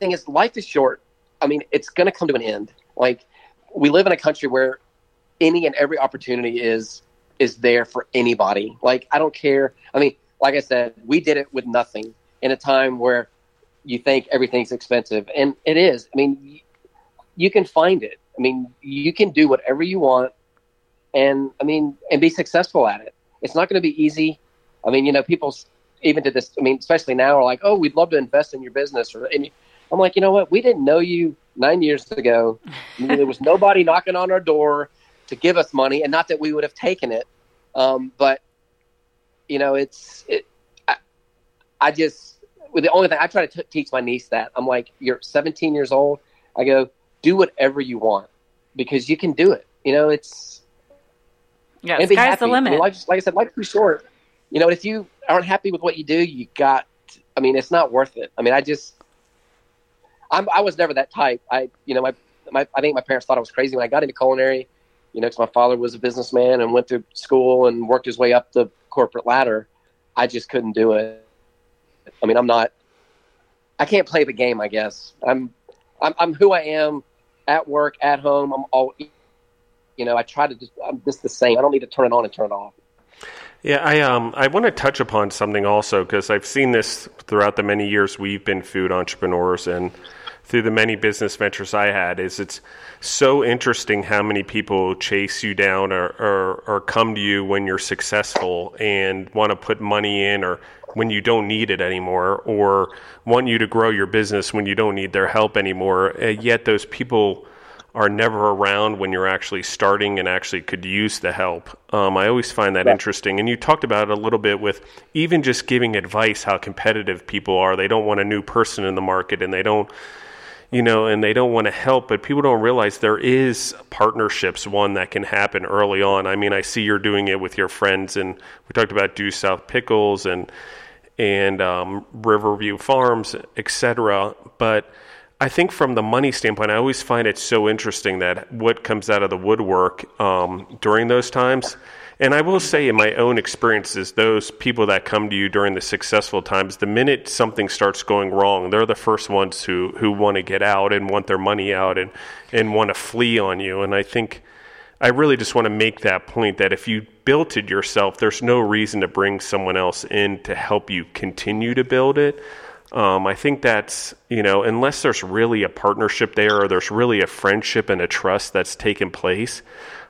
thing is life is short. I mean, it's going to come to an end. Like we live in a country where any and every opportunity is is there for anybody. Like I don't care. I mean, like I said, we did it with nothing in a time where you think everything's expensive, and it is. I mean, you can find it. I mean, you can do whatever you want, and I mean, and be successful at it. It's not going to be easy. I mean, you know, people even to this. I mean, especially now, are like, "Oh, we'd love to invest in your business." Or, and I'm like, you know what? We didn't know you nine years ago. There was nobody knocking on our door to give us money, and not that we would have taken it. Um, but you know, it's it. I, I just the only thing I try to t- teach my niece that I'm like, you're 17 years old. I go, do whatever you want because you can do it. You know, it's yeah, sky's happy. the limit. I mean, like I said, life's too short. You know, if you aren't happy with what you do, you got. I mean, it's not worth it. I mean, I just, I'm, I was never that type. I, you know, my, my, I think my parents thought I was crazy when I got into culinary. You know, because my father was a businessman and went to school and worked his way up the corporate ladder. I just couldn't do it. I mean, I'm not. I can't play the game. I guess I'm. I'm, I'm who I am at work, at home. I'm all you know, I try to just I'm just the same. I don't need to turn it on and turn it off. Yeah, I um I want to touch upon something also because I've seen this throughout the many years we've been food entrepreneurs and through the many business ventures I had is it's so interesting how many people chase you down or, or, or come to you when you're successful and want to put money in or when you don't need it anymore or want you to grow your business when you don't need their help anymore. yet those people are never around when you're actually starting and actually could use the help. Um, I always find that interesting. And you talked about it a little bit with even just giving advice how competitive people are. They don't want a new person in the market and they don't you know, and they don't want to help, but people don't realize there is partnerships, one that can happen early on. I mean, I see you're doing it with your friends, and we talked about Due South Pickles and and um, Riverview Farms, etc. But I think from the money standpoint, I always find it so interesting that what comes out of the woodwork um, during those times and I will say, in my own experiences, those people that come to you during the successful times, the minute something starts going wrong, they're the first ones who, who want to get out and want their money out and, and want to flee on you. And I think I really just want to make that point that if you built it yourself, there's no reason to bring someone else in to help you continue to build it. Um, I think that's, you know, unless there's really a partnership there or there's really a friendship and a trust that's taken place,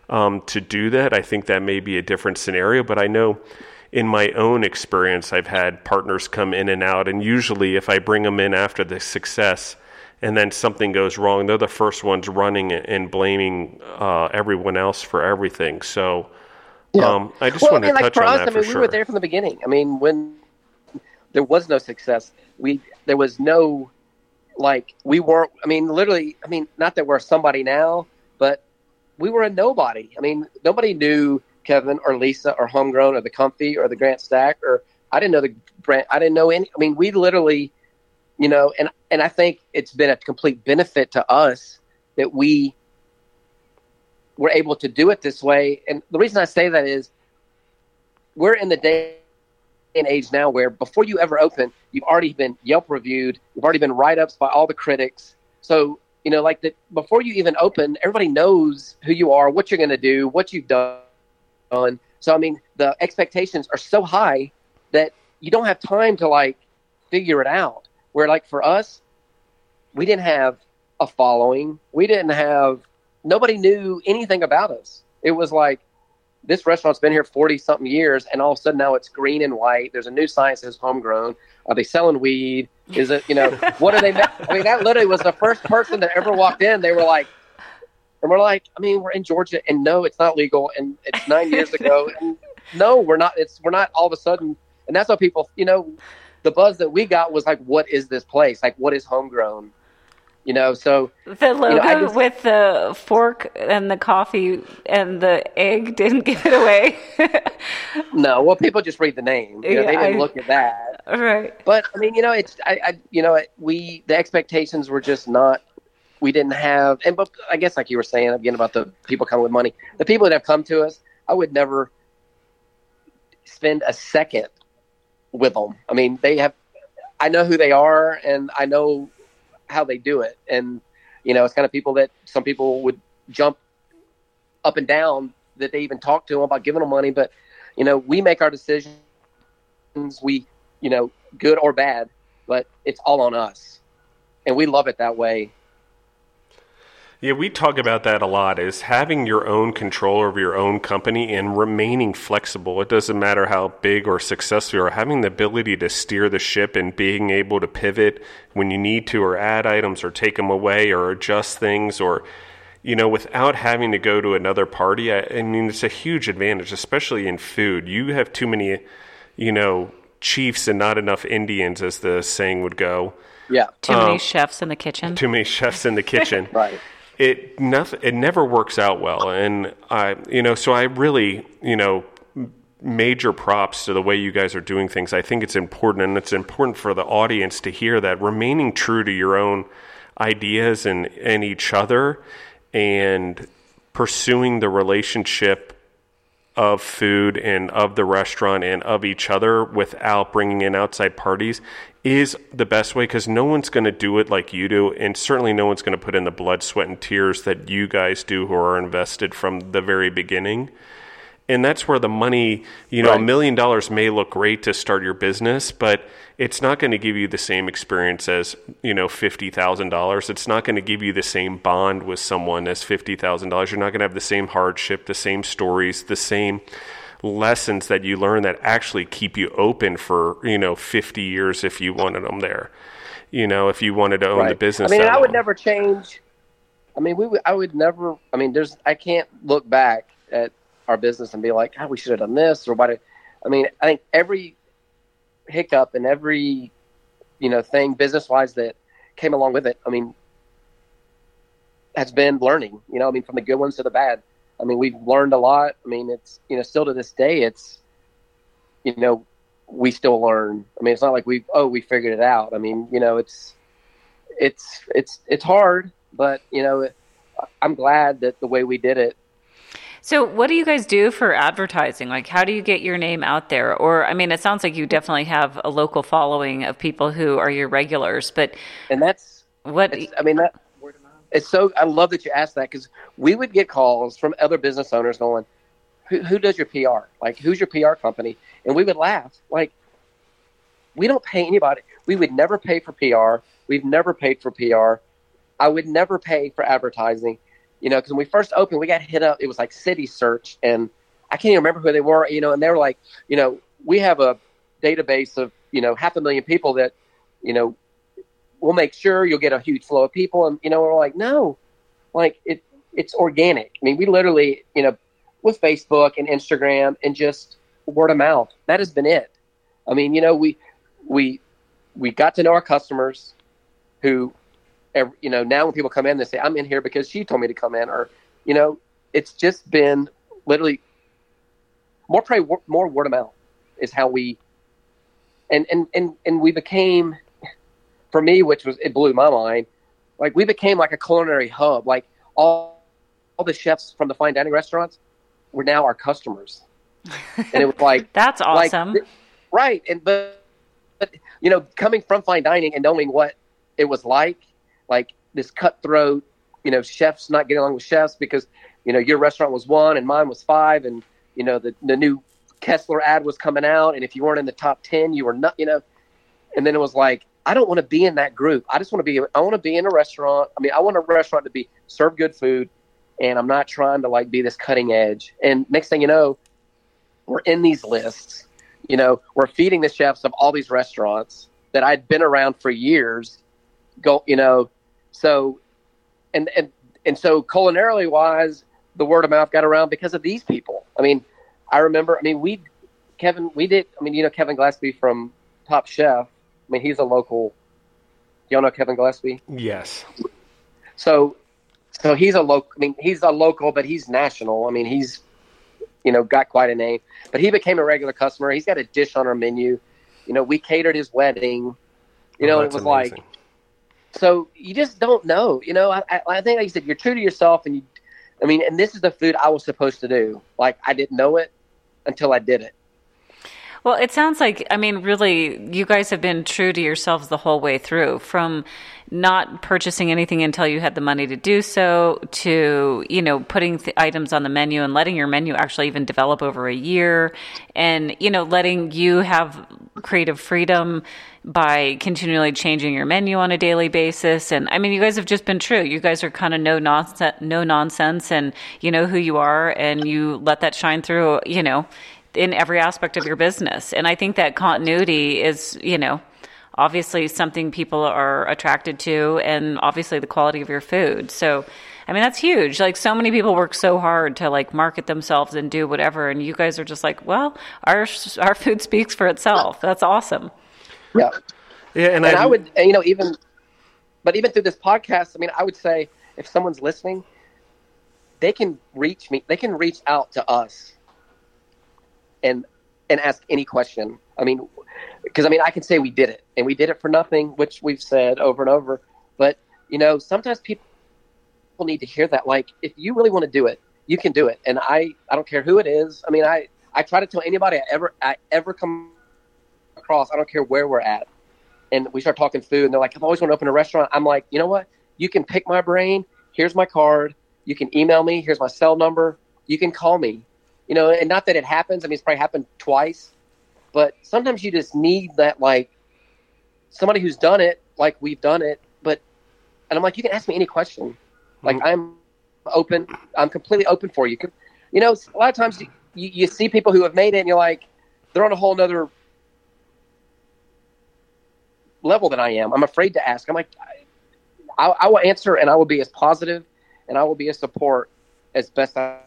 um, to do that. I think that may be a different scenario, but I know in my own experience, I've had partners come in and out, and usually if I bring them in after the success and then something goes wrong, they're the first ones running and blaming uh, everyone else for everything. So yeah. um, I just well, want to like touch for on us, that I mean, we sure. were there from the beginning. I mean, when there was no success, we there was no like we weren't. I mean, literally. I mean, not that we're somebody now, but we were a nobody. I mean, nobody knew Kevin or Lisa or Homegrown or the Comfy or the Grant Stack or I didn't know the brand. I didn't know any. I mean, we literally, you know, and and I think it's been a complete benefit to us that we were able to do it this way. And the reason I say that is we're in the day and age now where before you ever open, you've already been Yelp reviewed, you've already been write ups by all the critics. So you know, like that before you even open, everybody knows who you are, what you're going to do, what you've done. So, I mean, the expectations are so high that you don't have time to like figure it out. Where, like, for us, we didn't have a following, we didn't have, nobody knew anything about us. It was like, this restaurant's been here 40 something years, and all of a sudden now it's green and white. There's a new sign that says homegrown. Are they selling weed? Is it, you know, what are they? I mean, that literally was the first person that ever walked in. They were like, and we're like, I mean, we're in Georgia, and no, it's not legal, and it's nine years ago, and no, we're not. It's we're not all of a sudden, and that's what people, you know, the buzz that we got was like, what is this place? Like, what is homegrown? You know, so the logo you know, just, with the fork and the coffee and the egg didn't give it away. no, well, people just read the name. You know, yeah, they didn't I, look at that. Right. But I mean, you know, it's I, I, you know, we the expectations were just not. We didn't have, and but I guess like you were saying again about the people coming with money, the people that have come to us, I would never spend a second with them. I mean, they have. I know who they are, and I know how they do it. And, you know, it's kind of people that some people would jump up and down that they even talk to them about giving them money. But, you know, we make our decisions. We, you know, good or bad, but it's all on us. And we love it that way. Yeah, we talk about that a lot is having your own control over your own company and remaining flexible. It doesn't matter how big or successful you are, having the ability to steer the ship and being able to pivot when you need to or add items or take them away or adjust things or you know, without having to go to another party. I, I mean, it's a huge advantage, especially in food. You have too many, you know, chiefs and not enough Indians, as the saying would go. Yeah. Too um, many chefs in the kitchen. Too many chefs in the kitchen. right it nothing it never works out well. And i you know so i really you know major props to the way you guys are doing things. I think it's important and it's important for the audience to hear that remaining true to your own ideas and and each other and pursuing the relationship of food and of the restaurant and of each other without bringing in outside parties is the best way because no one's going to do it like you do, and certainly no one's going to put in the blood, sweat, and tears that you guys do who are invested from the very beginning. And that's where the money, you know, a Right. million dollars may look great to start your business, but it's not going to give you the same experience as, you know, $50,000. It's not going to give you the same bond with someone as $50,000. You're not going to have the same hardship, the same stories, the same lessons that you learn that actually keep you open for, you know, 50 years if you wanted them there. You know, if you wanted to own the business. I mean, I would never change. I mean, we would, I would never. I mean, there's. I can't look back at our business and be like, "God, we should have done this," or why. I mean, I think every hiccup and every, you know, thing business wise that came along with it. I mean, has been learning. You know, I mean, from the good ones to the bad. I mean, we've learned a lot. I mean, it's you know, still to this day, it's, you know, we still learn. I mean, it's not like we oh we figured it out. I mean, you know, it's it's it's it's hard, but you know, I'm glad that the way we did it. So, what do you guys do for advertising? Like, how do you get your name out there? Or, I mean, it sounds like you definitely have a local following of people who are your regulars, but And that's what? I mean that it's so I love that you asked that because we would get calls from other business owners going, who, "Who does your PR? Like, who's your PR company?" And we would laugh like, "We don't pay anybody. We would never pay for PR. We've never paid for PR. I would never pay for advertising." You know, because when we first opened, we got hit up. It was like City Search, and I can't even remember who they were. You know, and they were like, you know, we have a database of you know half a million people that, you know, we'll make sure you'll get a huge flow of people. And you know, we're like, no, like it, it's organic. I mean, we literally, you know, with Facebook and Instagram and just word of mouth. That has been it. I mean, you know, we we we got to know our customers, who, ev- you know, now when people come in, they say, "I'm in here because she told me to come in," or, you know, it's just been literally more pray more word of mouth is how we, and and and and we became for me, which was it blew my mind. Like we became like a culinary hub. Like all all the chefs from the fine dining restaurants were now our customers, and it was like That's awesome. th- right? And but, but you know, coming from fine dining and knowing what it was like, like this cutthroat, you know, chefs not getting along with chefs because you know your restaurant was one and mine was five, and you know the the new Kessler ad was coming out, and if you weren't in the top ten, you were not, you know. And then it was like, I don't want to be in that group. I just want to be. I want to be in a restaurant. I mean, I want a restaurant to be serve good food, and I'm not trying to like be this cutting edge. And next thing you know, we're in these lists. You know, we're feeding the chefs of all these restaurants that I'd been around for years. Go, you know, so and and and so culinarily wise, the word of mouth got around because of these people. I mean, I remember. I mean, we Kevin, we did. I mean, you know, Kevin Gillespie from Top Chef. I mean, he's a local. Y'all know Kevin Gillespie. Yes. So, so he's a local. I mean, he's a local, but he's national. I mean, he's, you know, got quite a name. But he became a regular customer. He's got a dish on our menu. You know, we catered his wedding. You oh, know, Oh, it was that's like amazing. So you just don't know. You know, I, I, I think like you said, you're true to yourself, and you. I mean, and this is the food I was supposed to do. Like I didn't know it until I did it. Well, it sounds like, I mean, really, you guys have been true to yourselves the whole way through from not purchasing anything until you had the money to do so to, you know, putting items on the menu and letting your menu actually even develop over a year and, you know, letting you have creative freedom by continually changing your menu on a daily basis. And I mean, you guys have just been true. You guys are kind of no nonsense, no nonsense, and you know who you are, and you let that shine through. You know, in every aspect of your business. And I think that continuity is, you know, obviously something people are attracted to, and obviously the quality of your food. So. I mean that's huge. Like so many people work so hard to like market themselves and do whatever, and you guys are just like, well, our our food speaks for itself. That's awesome. Yeah. Yeah, and, and I, would, and, you know, even, but even through this podcast, I mean, I would say if someone's listening, they can reach me, they can reach out to us and, and ask any question. I mean, because I mean, I can say we did it and we did it for nothing, which we've said over and over. But, you know, sometimes people people need to hear that. Like, if you really want to do it, you can do it. And I, I don't care who it is. I mean, I, I try to tell anybody I ever, I ever come across, I don't care where we're at. And we start talking food and they're like, I've always wanted to open a restaurant. I'm like, you know what? You can pick my brain. Here's my card. You can email me. Here's my cell number. You can call me. You know, and not that it happens. I mean, it's probably happened twice, but sometimes you just need that, like, somebody who's done it, like we've done it. But, and I'm like, you can ask me any question. Like, mm-hmm. I'm open. I'm completely open for you. You know, a lot of times you, you see people who have made it and you're like, they're on a whole nother level than I am. I'm afraid to ask. I'm like, I, I will answer and I will be as positive and I will be a support as best I,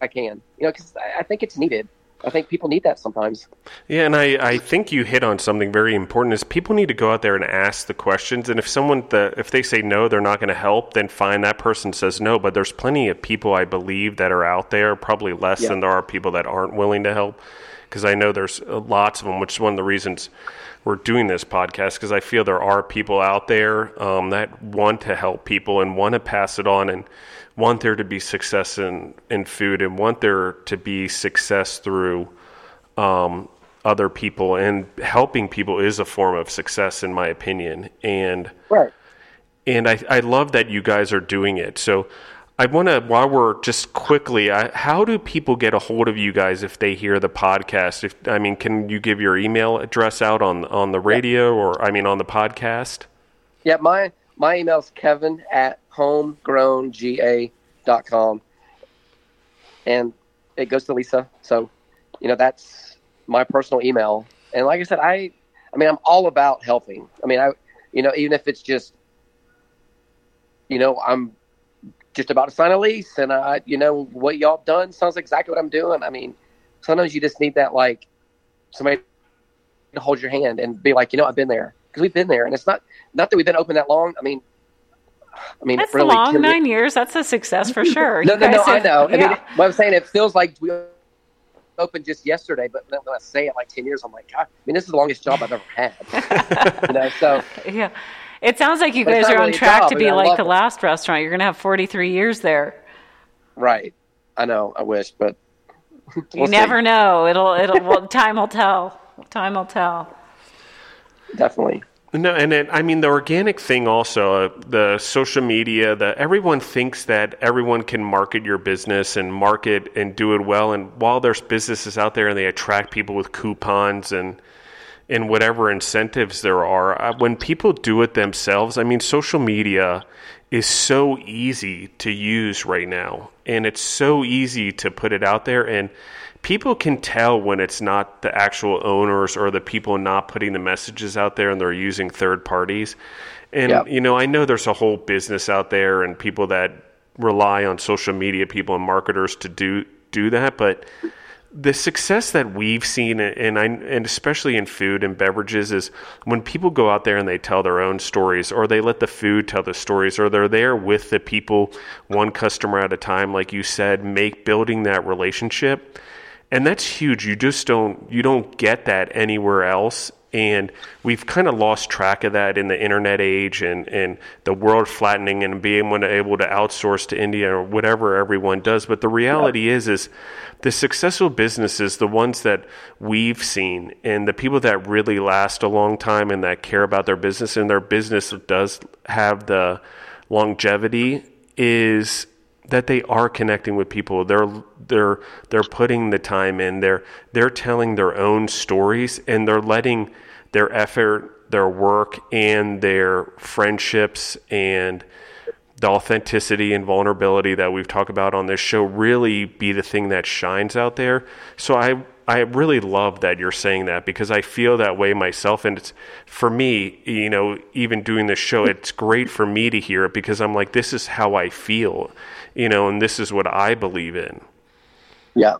I can. You know, because I, I think it's needed. I think people need that sometimes. Yeah, and I, I think you hit on something very important is people need to go out there and ask the questions. And if someone the if they say no, they're not going to help, then fine, that person says no. But there's plenty of people I believe that are out there, probably less yeah. than there are people that aren't willing to help. Because I know there's uh, lots of them, which is one of the reasons we're doing this podcast because I feel there are people out there um, that want to help people and want to pass it on and want there to be success in, in food and want there to be success through um, other people. And helping people is a form of success in my opinion. And right. and I, I love that you guys are doing it. So I want to, while we're just quickly, I, how do people get a hold of you guys if they hear the podcast? If I mean, can you give your email address out on on the radio or I mean on the podcast? Yeah, my my email is Kevin at homegrownga.com, and it goes to Lisa. So, you know, that's my personal email. And like I said, I I mean, I'm all about helping. I mean, I you know, even if it's just you know, I'm just about to sign a lease, and I, you know, what y'all done sounds exactly what I'm doing. I mean, sometimes you just need that like somebody to hold your hand and be like, you know, I've been there because we've been there, and it's not not that we've been open that long. I mean, I mean, that's really, long nine years. That's a success for sure. no, no, no. Have, I know. Yeah. I mean, what I'm saying, it feels like we opened just yesterday, but when I say it like ten years, I'm like, God, I mean, this is the longest job I've ever had. you know, so yeah. It sounds like you guys are on track job. to be like the it. last restaurant. You're going to have 43 years there. Right. I know. I wish, but we'll you see. never know. It'll. It'll. well, time will tell. Time will tell. Definitely. No, and it, I mean the organic thing also, uh, the social media, the everyone thinks that everyone can market your business and market and do it well. And while there's businesses out there and they attract people with coupons and and whatever incentives there are. Uh, when people do it themselves, I mean, social media is so easy to use right now, and it's so easy to put it out there, and people can tell when it's not the actual owners or the people not putting the messages out there, and they're using third parties. And yep. you know, I know there's a whole business out there, and people that rely on social media people and marketers to do do that, but the success that we've seen, and I, and especially in food and beverages, is when people go out there and they tell their own stories, or they let the food tell the stories, or they're there with the people, one customer at a time, like you said, make building that relationship, and that's huge. You just don't you don't get that anywhere else, and we've kind of lost track of that in the internet age and, and the world flattening and being able to outsource to India or whatever everyone does. But the reality is, is the successful businesses, the ones that we've seen, and the people that really last a long time and that care about their business and their business does have the longevity, is that they are connecting with people. They're they're they're putting the time in. They're they're telling their own stories and they're letting their effort, their work, and their friendships and the authenticity and vulnerability that we've talked about on this show really be the thing that shines out there. So I I really love that you're saying that because I feel that way myself. And it's for me, you know, even doing this show, it's great for me to hear it because I'm like, this is how I feel, you know, and this is what I believe in. Yeah.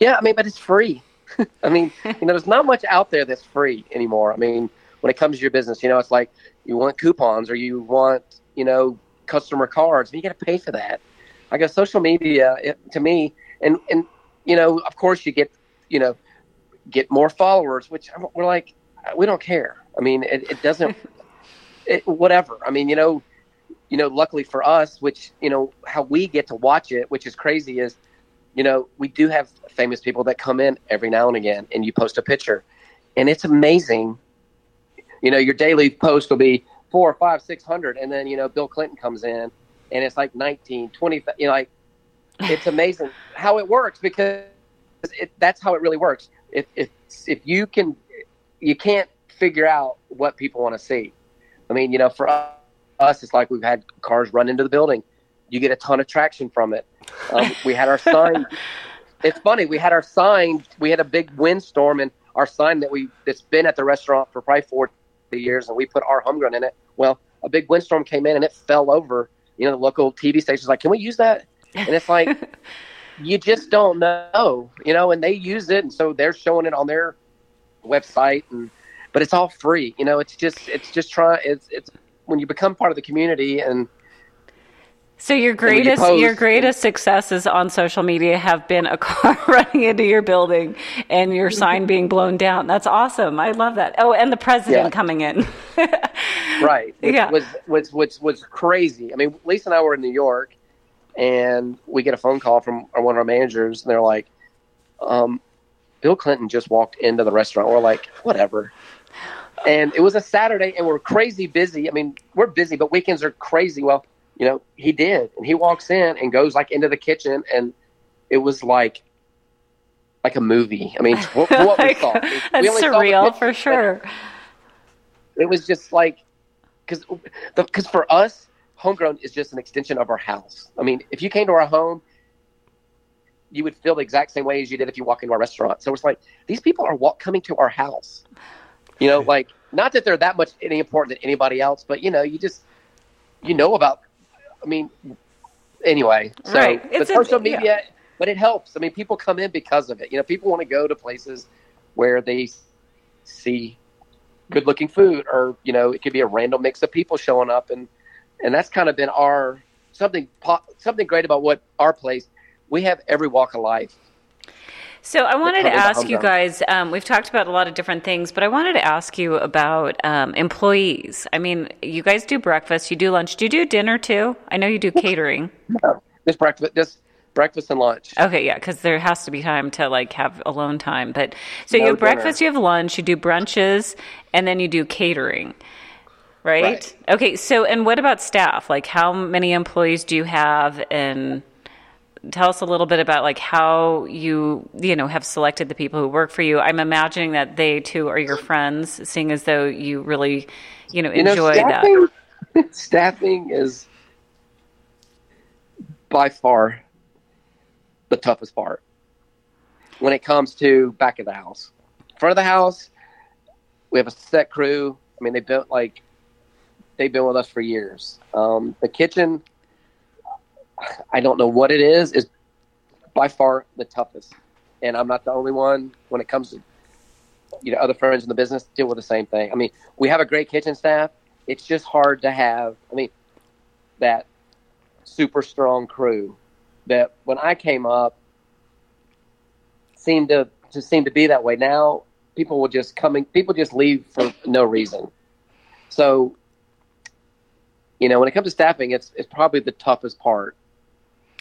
Yeah. I mean, but it's free. I mean, you know, there's not much out there that's free anymore. I mean, when it comes to your business, you know, it's like you want coupons or you want, you know, customer cards. You got to pay for that. I go social media it, to me, and and you know, of course, you get, you know, get more followers, which we're like, we don't care. I mean, it, it doesn't, it, whatever. I mean, you know, you know, luckily for us, which you know how we get to watch it, which is crazy, is you know we do have famous people that come in every now and again, and you post a picture, and it's amazing. You know, your daily post will be four, five, six hundred, and then you know Bill Clinton comes in, and it's like 19, 20, You know, like it's amazing how it works because it, that's how it really works. If if if you can, you can't figure out what people want to see. I mean, you know, for us, it's like we've had cars run into the building. You get a ton of traction from it. Um, we had our sign. it's funny. We had our sign. We had a big windstorm, and our sign that we that's been at the restaurant for probably forty years, and we put our homegrown in it. Well, a big windstorm came in, and it fell over. You know, the local TV station's like, "Can we use that?" And it's like, you just don't know, you know. And they use it, and so they're showing it on their website, and but it's all free. You know, it's just it's just trying. It's it's when you become part of the community and so your greatest you your greatest successes on social media have been a car running into your building and your sign being blown down. That's awesome. I love that. Oh, and the president yeah. coming in. right. Which yeah. Was was which was crazy. I mean, Lisa and I were in New York, and we get a phone call from one of our managers, and they're like, um, "Bill Clinton just walked into the restaurant." We're like, "Whatever." And it was a Saturday, and we're crazy busy. I mean, we're busy, but weekends are crazy. Well, you know, he did, and he walks in and goes like into the kitchen, and it was like like a movie. I mean, what, what we saw, that's surreal saw for sure. It was just like because because for us, homegrown is just an extension of our house. I mean, if you came to our home, you would feel the exact same way as you did if you walk into our restaurant. So it's like these people are walk, coming to our house. You know, like not that they're that much any important than anybody else, but you know, you just you know about. I mean, anyway, so right. but social a, media, yeah. but it helps. I mean, people come in because of it. You know, people want to go to places where they see good-looking food, or you know, it could be a random mix of people showing up, and and that's kind of been our something something great about what our place. We have every walk of life so I wanted to ask you guys. Um, we've talked about a lot of different things, but I wanted to ask you about um, employees. I mean, you guys do breakfast, you do lunch, do you do dinner too? I know you do catering. No, just breakfast, just breakfast and lunch. Okay, yeah, because there has to be time to like have alone time. But so no you have dinner. breakfast, you have lunch, you do brunches, and then you do catering. Right? right? Okay, so and what about staff? Like, how many employees do you have, and tell us a little bit about like how you you know have selected the people who work for you. I'm imagining that they too are your friends, seeing as though you really you know enjoy you know, staffing, that. Staffing is by far the toughest part when it comes to back of the house. Front of the house, we have a set crew. I mean, they've been like they've been with us for years. Um, the kitchen I don't know what it is, is by far the toughest. And I'm not the only one when it comes to you know other friends in the business deal with the same thing. I mean, we have a great kitchen staff. It's just hard to have. I mean, that super strong crew that when I came up seemed to to seem to be that way. Now people will just coming people just leave for no reason. So you know, when it comes to staffing, it's it's probably the toughest part.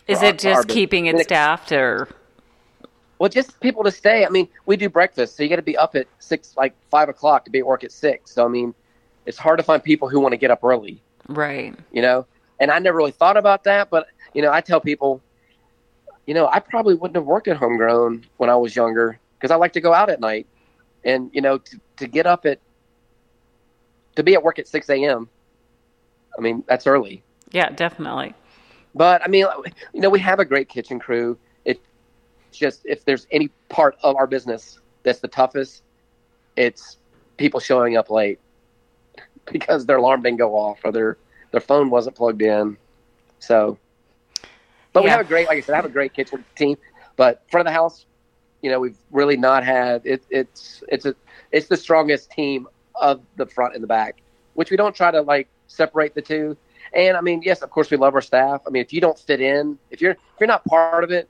Is it just keeping it staffed or? Well, just people to stay. I mean, we do breakfast, so you got to be up at six, like five o'clock to be at work at six. So I mean, it's hard to find people who want to get up early. Right. You know, and I never really thought about that, but you know, I tell people, you know, I probably wouldn't have worked at Homegrown when I was younger because I like to go out at night, and you know, to, to get up at to be at work at six a.m. I mean, that's early. Yeah, definitely. But I mean, you know, we have a great kitchen crew. It's just if there's any part of our business that's the toughest, it's people showing up late because their alarm didn't go off or their their phone wasn't plugged in. So, but yeah. we have a great, like I said, I have a great kitchen team. But front of the house, you know, we've really not had it. It's it's a it's the strongest team of the front and the back, which we don't try to like separate the two. And I mean, yes, of course, we love our staff. I mean, if you don't fit in, if you're if you're not part of it,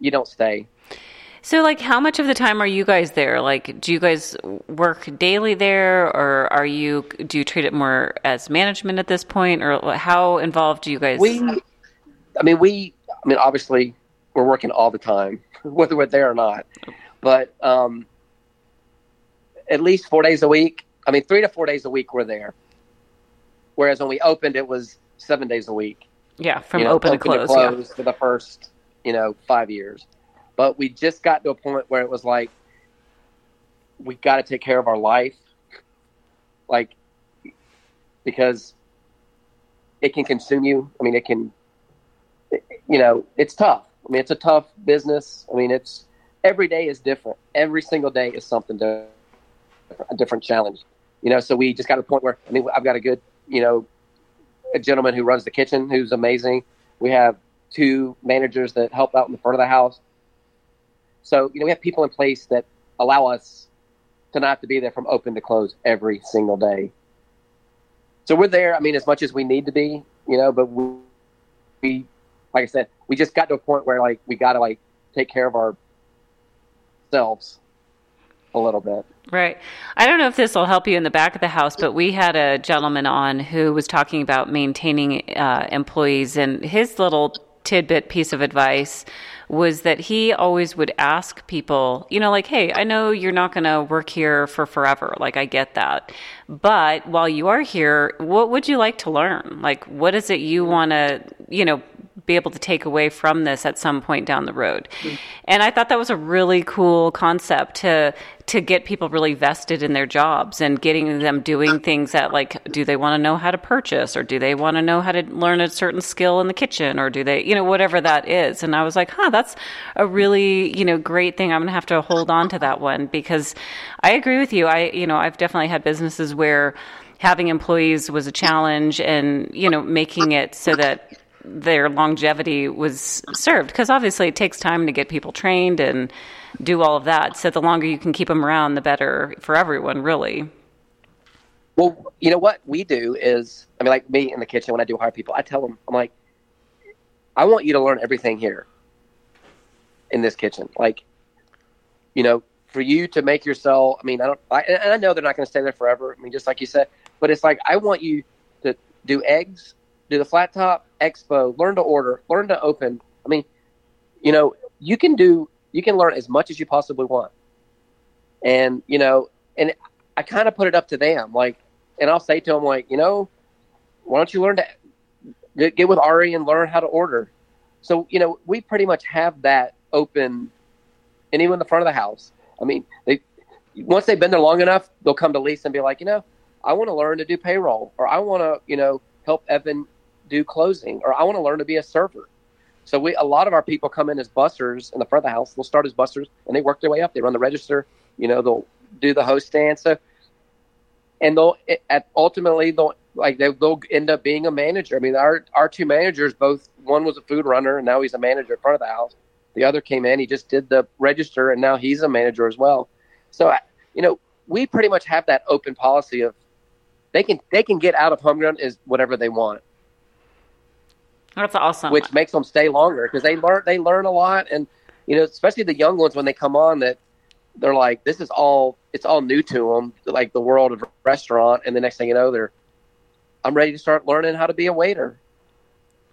you don't stay. So, like, how much of the time are you guys there? Like, do you guys work daily there, or are you do you treat it more as management at this point, or how involved do you guys? We, I mean, we, I mean, obviously, we're working all the time, whether we're there or not. But um, at least four days a week. I mean, three to four days a week we're there. Whereas when we opened, it was seven days a week. Yeah, from you know, open, to close. To close yeah. for the first, you know, five years. But we just got to a point where it was like, we got to take care of our life, like, because it can consume you. I mean, it can, you know, it's tough. I mean, it's a tough business. I mean, it's every day is different. Every single day is something to a different challenge. You know, so we just got to a point where I mean, I've got a good, you know, a gentleman who runs the kitchen who's amazing. We have two managers that help out in the front of the house. So, you know, we have people in place that allow us to not to be there from open to close every single day. So we're there, I mean, as much as we need to be, you know, but we, we like I said, we just got to a point where like we got to like take care of ourselves a little bit. Right. I don't know if this will help you in the back of the house, but we had a gentleman on who was talking about maintaining uh, employees, and his little tidbit piece of advice was that he always would ask people, you know, like, hey, I know you're not going to work here for forever. Like, I get that. But while you are here, what would you like to learn? Like, what is it you want to, you know, be able to take away from this at some point down the road. Mm-hmm. And I thought that was a really cool concept to to get people really vested in their jobs and getting them doing things that like do they want to know how to purchase or do they want to know how to learn a certain skill in the kitchen or do they you know whatever that is and i was like huh that's a really you know great thing i'm going to have to hold on to that one because i agree with you i you know i've definitely had businesses where having employees was a challenge and you know making it so that their longevity was served because obviously it takes time to get people trained and do all of that. So the longer you can keep them around, the better for everyone, really. Well, you know what we do is, I mean, like me in the kitchen when I do hire people, I tell them, I'm like, I want you to learn everything here in this kitchen. Like, you know, for you to make yourself, I mean, I don't, I, and I know they're not going to stay there forever. I mean, just like you said, but it's like, I want you to do eggs, do the flat top, expo, learn to order, learn to open. I mean, you know, you can do, you can learn as much as you possibly want. And, you know, and I kind of put it up to them. Like, and I'll say to them, like, you know, why don't you learn to get, get with Ari and learn how to order? So, you know, we pretty much have that open, and even in the front of the house. I mean, they once they've been there long enough, they'll come to Lisa and be like, you know, I want to learn to do payroll, or I want to, you know, help Evan do closing, or I want to learn to be a server. So we a lot of our people come in as busters in the front of the house. They'll start as busters and they work their way up. They run the register. You know, they'll do the host stand. So, and they'll at ultimately they'll like they, they'll end up being a manager. I mean, our our two managers both one was a food runner and now he's a manager in front of the house. The other came in, he just did the register and now he's a manager as well. So, you know, we pretty much have that open policy of they can they can get out of homegrown is whatever they want. That's awesome. Which makes them stay longer because they learn they learn a lot, and you know, especially the young ones when they come on, that they're like, this is all it's all new to them, like the world of restaurant, and the next thing you know, they're I'm ready to start learning how to be a waiter.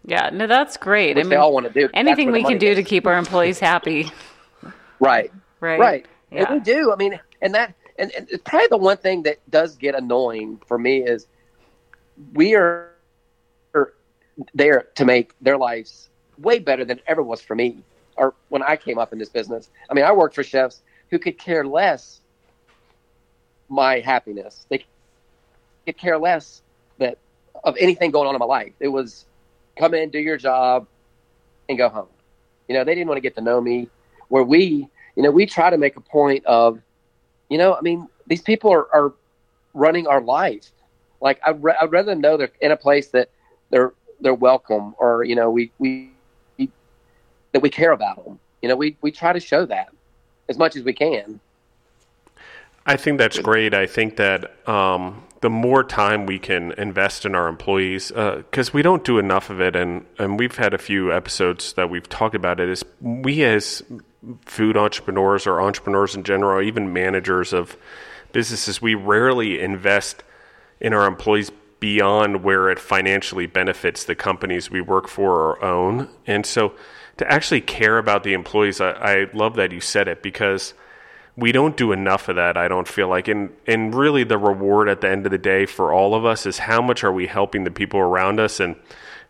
Yeah, no, that's great. Which I mean, they all want to do. Anything we can do is. to keep our employees happy. right. Right. Right. Yeah. And we do. I mean, and that and, and probably the one thing that does get annoying for me is we are there to make their lives way better than it ever was for me or when I came up in this business. I mean, I worked for chefs who could care less my happiness. They could care less that of anything going on in my life. It was come in, do your job, and go home. You know, they didn't want to get to know me. Where we, you know, we try to make a point of, you know, I mean, these people are, are running our life. Like I'd, re- I'd rather know they're in a place that they're they're welcome or you know we, we, we that we care about them you know we we try to show that as much as we can. I think that's great. I think that um, the more time we can invest in our employees because uh, we don't do enough of it. And and we've had a few episodes that we've talked about it. Is we as food entrepreneurs or entrepreneurs in general, even managers of businesses, we rarely invest in our employees beyond where it financially benefits the companies we work for or own. And so to actually care about the employees, I, I love that you said it because we don't do enough of that, I don't feel like. And and really the reward at the end of the day for all of us is how much are we helping the people around us and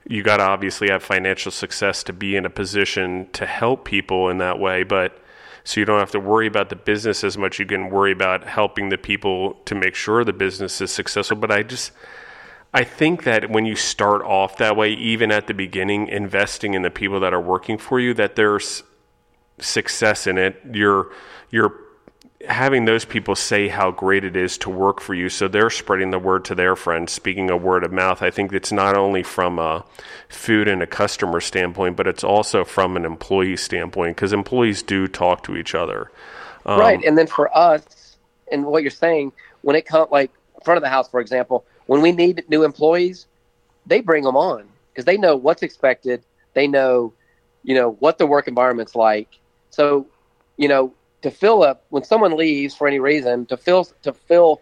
you got to obviously have financial success to be in a position to help people in that way, but so you don't have to worry about the business as much. You can worry about helping the people to make sure the business is successful. But I just, I think that when you start off that way, even at the beginning, investing in the people that are working for you, that there's success in it. You're you're having those people say how great it is to work for you. So they're spreading the word to their friends speaking a word of mouth. I think it's not only from a food and a customer standpoint but it's also from an employee standpoint because employees do talk to each other. Um, right and then for us and what you're saying when it comes like front of the house for example when we need new employees they bring them on because they know what's expected they know you know what the work environment's like so you know to fill up when someone leaves for any reason to fill to fill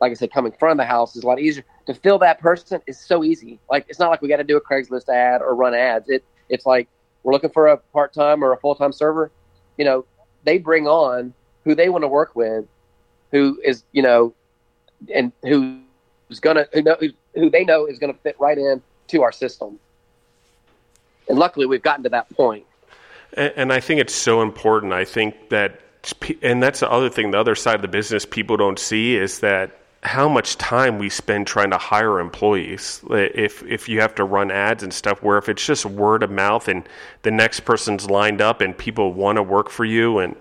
like I said, coming from the house is a lot easier. To fill that person is so easy. Like it's not like we got to do a Craigslist ad or run ads. It it's like we're looking for a part time or a full time server. You know, they bring on who they want to work with, who is you know, and who's gonna who know who they know is gonna fit right in to our system. And luckily, we've gotten to that point. And, and I think it's so important. I think that, and that's the other thing, the other side of the business people don't see is that how much time we spend trying to hire employees. If if you have to run ads and stuff, where if it's just word of mouth and the next person's lined up and people want to work for you, and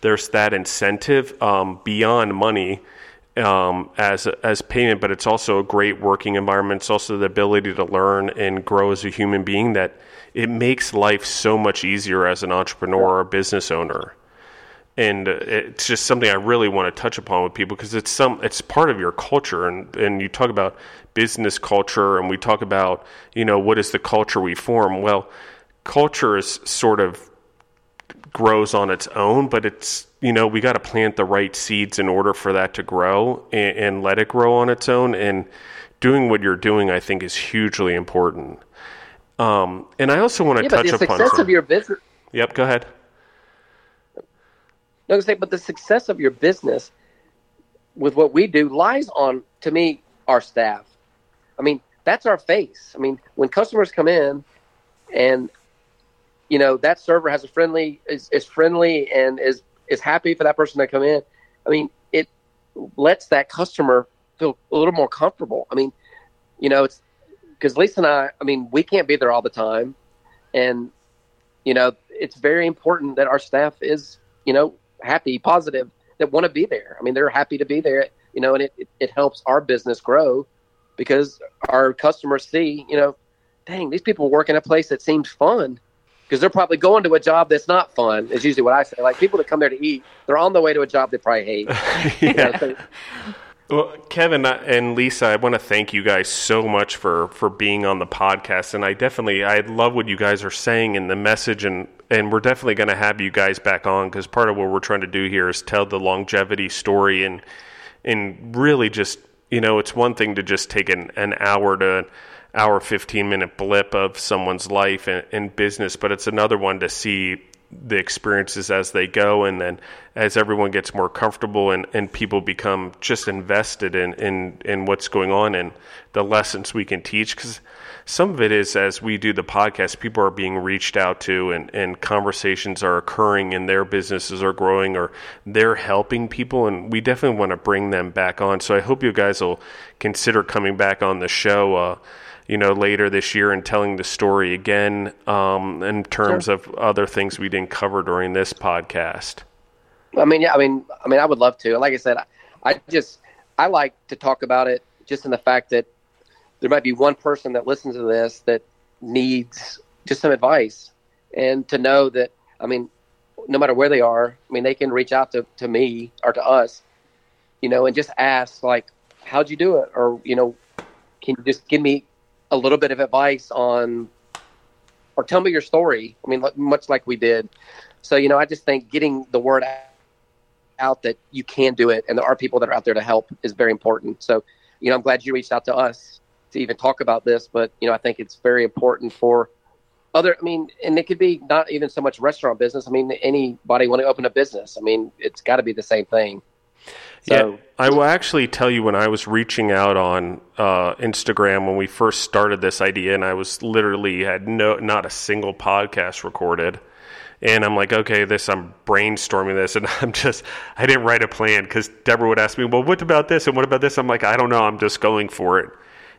there's that incentive um, beyond money um, as as payment, but it's also a great working environment. It's also the ability to learn and grow as a human being that it makes life so much easier as an entrepreneur or business owner. And it's just something I really want to touch upon with people because it's some it's part of your culture and and you talk about business culture and we talk about you know what is the culture we form well culture is sort of grows on its own but it's you know we got to plant the right seeds in order for that to grow and, and let it grow on its own and doing what you're doing I think is hugely important um, and I also want to yeah, touch but the upon success some, of your business. Yep, go ahead. No, say, but the success of your business with what we do lies on, to me, our staff. I mean, that's our face. I mean, when customers come in, and you know that server has a friendly is, is friendly and is is happy for that person to come in. I mean, it lets that customer feel a little more comfortable. I mean, you know, it's because Lisa and I, I mean, we can't be there all the time, and you know, it's very important that our staff is, you know, happy, positive, that want to be there. I mean, they're happy to be there, you know, and it, it, it helps our business grow because our customers see, you know, dang, these people work in a place that seems fun because they're probably going to a job that's not fun. Is usually what I say. Like people that come there to eat, they're on the way to a job they probably hate. yeah. You know, so, well, Kevin and Lisa, I want to thank you guys so much for for being on the podcast, and I definitely I love what you guys are saying and the message, and and we're definitely going to have you guys back on because part of what we're trying to do here is tell the longevity story, and and really just you know it's one thing to just take an an hour to hour 15 minute blip of someone's life and, and business but it's another one to see the experiences as they go. And then as everyone gets more comfortable and, and people become just invested in, in, in what's going on and the lessons we can teach because some of it is as we do the podcast people are being reached out to and, and conversations are occurring and their businesses are growing or they're helping people and we definitely want to bring them back on. So i hope you guys will consider coming back on the show. Uh, you know, later this year and telling the story again um, in terms sure. of other things we didn't cover during this podcast. I mean, yeah, I mean, I mean, I would love to. Like I said, I, I just I like to talk about it just in the fact that there might be one person that listens to this that needs just some advice and to know that I mean, no matter where they are, I mean, they can reach out to, to me or to us, you know, and just ask like, how'd you do it? Or, you know, can you just give me a little bit of advice on, or tell me your story. I mean, much like we did. So you know, I just think getting the word out that you can do it, and there are people that are out there to help is very important. So, you know, I'm glad you reached out to us to even talk about this, but you know, I think it's very important for other. I mean, and it could be not even so much restaurant business. I mean, anybody want to open a business. I mean, it's got to be the same thing. So, yeah, I will actually tell you when I was reaching out on uh, Instagram when we first started this idea, and I was literally had no not a single podcast recorded, and I'm like, okay, this I'm brainstorming this, and I'm just I didn't write a plan because Deborah would ask me, well, what about this and what about this? I'm like, I don't know, I'm just going for it.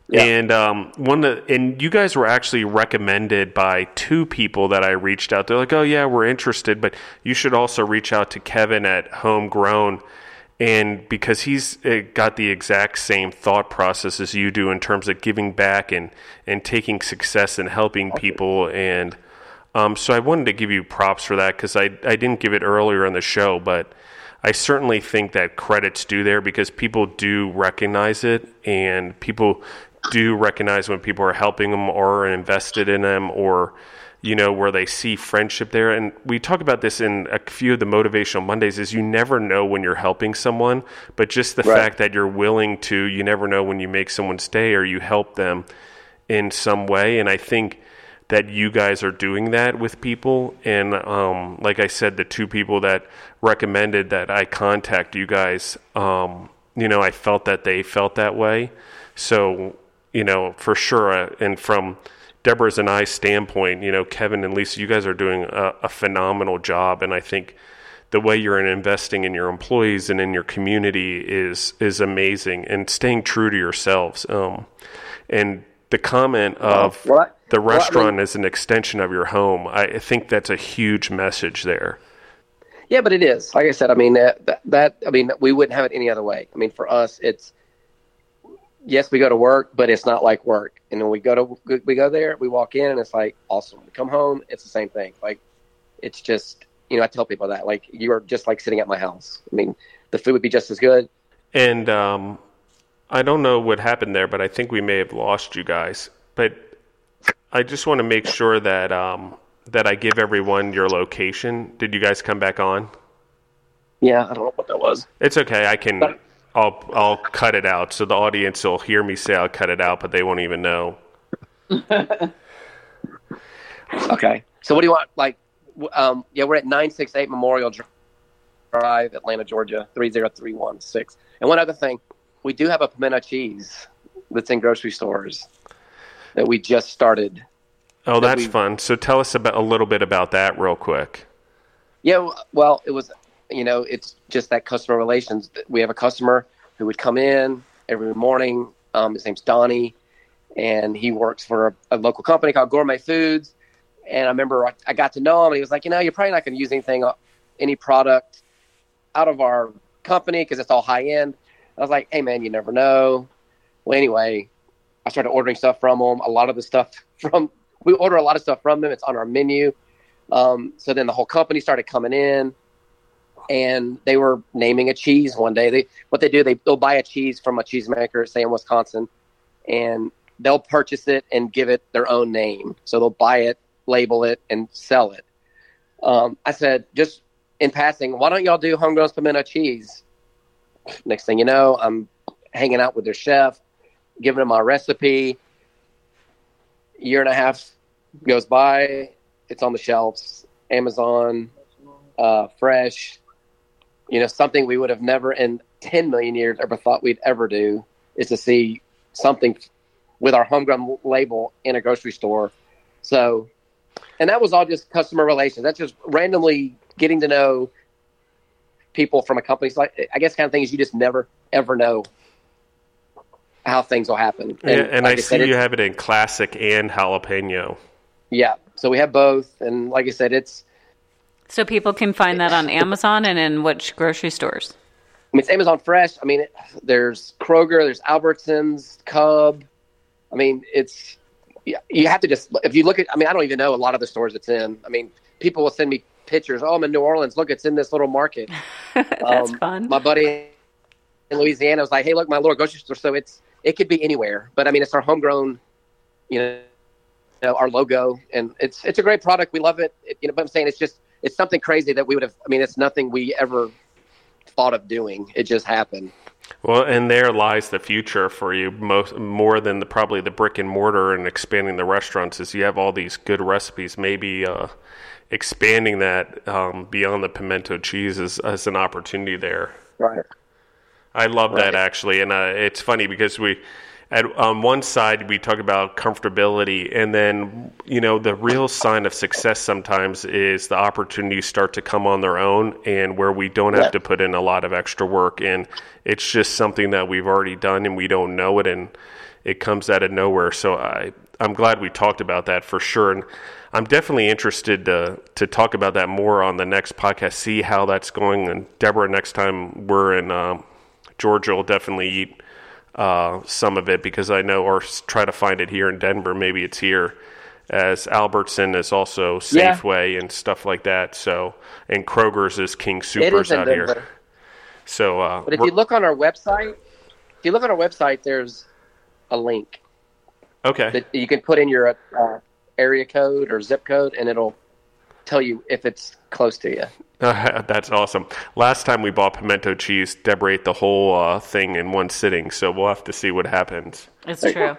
Yeah. And um, one of the, and you guys were actually recommended by two people that I reached out. They're like, oh yeah, we're interested, but you should also reach out to Kevin at Homegrown and because he's got the exact same thought process as you do in terms of giving back and and taking success and helping people and um, so I wanted to give you props for that because I I didn't give it earlier in the show but I certainly think that credits due there because people do recognize it and people do recognize when people are helping them or invested in them or you know, where they see friendship there. And we talk about this in a few of the motivational Mondays is you never know when you're helping someone, but just the right. fact that you're willing to, you never know when you make someone stay or you help them in some way. And I think that you guys are doing that with people. And um, like I said, the two people that recommended that I contact you guys, um, you know, I felt that they felt that way. So, you know, for sure. Uh, and from, Deborah's and I standpoint, you know, Kevin and Lisa, you guys are doing a, a phenomenal job, and I think the way you're investing in your employees and in your community is is amazing, and staying true to yourselves. Um, and the comment of the restaurant well, I mean, is an extension of your home, I think that's a huge message there. Yeah, but it is. Like I said, I mean that, that I mean we wouldn't have it any other way. I mean for us, it's yes, we go to work, but it's not like work. And when we go to we go there, we walk in, and it's like awesome. We come home, it's the same thing. Like it's just you know I tell people that like you are just like sitting at my house. I mean, the food would be just as good. And um, I don't know what happened there, but I think we may have lost you guys. But I just want to make sure that um, that I give everyone your location. Did you guys come back on? Yeah, I don't know what that was. It's okay. I can. But- I'll I'll cut it out so the audience will hear me say I'll cut it out, but they won't even know. okay. So what do you want? Like, um, yeah, we're at nine six eight Memorial Drive, Atlanta, Georgia three zero three one six. And one other thing, we do have a pimento cheese that's in grocery stores that we just started. Oh, that's we, fun. So tell us about a little bit about that real quick. Yeah, well, it was you know, it's just that customer relations. We have a customer who would come in every morning. Um, his name's Donnie, and he works for a, a, local company called Gourmet Foods. And I remember I, I got to know him, and he was like, you know, you're probably not going to use anything, uh, any product out of our company because it's all high end. I was like, hey man, you never know. Well, anyway, I started ordering stuff from them. A lot of the stuff from we order a lot of stuff from them. It's on our menu. Um, so then the whole company started coming in and they were naming a cheese one day. They what they do they they'll buy a cheese from a cheesemaker, say in Wisconsin, and they'll purchase it and give it their own name. So they'll buy it, label it, and sell it. Um, I said just in passing, why don't y'all do homegrown pimento cheese? Next thing you know, I'm hanging out with their chef, giving them my recipe. Year and a half goes by, it's on the shelves, Amazon, uh, fresh, you know, something we would have never in 10 million years ever thought we'd ever do is to see something with our homegrown label in a grocery store. So, and that was all just customer relations. That's just randomly getting to know people from a company. So I, I guess kind of things you just never ever know how things will happen. And, yeah, and like I, I see you have it in classic and jalapeno. Yeah, so we have both, and like I said, it's so people can find that on Amazon and in which grocery stores? I mean, it's Amazon Fresh. I mean, there's Kroger, there's Albertsons, Cub. I mean, it's yeah, you have to just if you look at. I mean, I don't even know a lot of the stores it's in. I mean, people will send me pictures. Oh, I'm in New Orleans. Look, it's in this little market. That's um, fun. My buddy in Louisiana was like, "Hey, look, my little grocery store." So it's it could be anywhere, but I mean, it's our homegrown, you know, our logo, and it's it's a great product. We love it. it you know, but I'm saying it's just it's something crazy that we would have. I mean, it's nothing we ever thought of doing. It just happened. Well, and there lies the future for you, most more than the, probably the brick and mortar and expanding the restaurants. Is you have all these good recipes, maybe uh, expanding that um, beyond the pimento cheese is, as an opportunity there. Right. I love that actually, and uh, it's funny because we, at on one side we talk about comfortability, and then you know the real sign of success sometimes is the opportunities start to come on their own, and where we don't have Yeah. to put in a lot of extra work, and it's just something that we've already done and we don't know it, and it comes out of nowhere. So I I'm glad we talked about that for sure, and I'm definitely interested to to talk about that more on the next podcast, see how that's going, and Deborah, next time we're in. Um, Georgia will definitely eat uh, some of it because I know, or try to find it here in Denver. Maybe it's here, as Albertson is also Yeah. Safeway and stuff like that. So, and Kroger's is King Supers is out Denver. here. So, uh, But if you look on our website, if you look on our website, there's a link okay, that you can put in your uh, area code or zip code, and it'll tell you if it's close to you. Uh, that's awesome. Last time we bought pimento cheese, Deborah ate the whole uh, thing in one sitting. So we'll have to see what happens. It's true.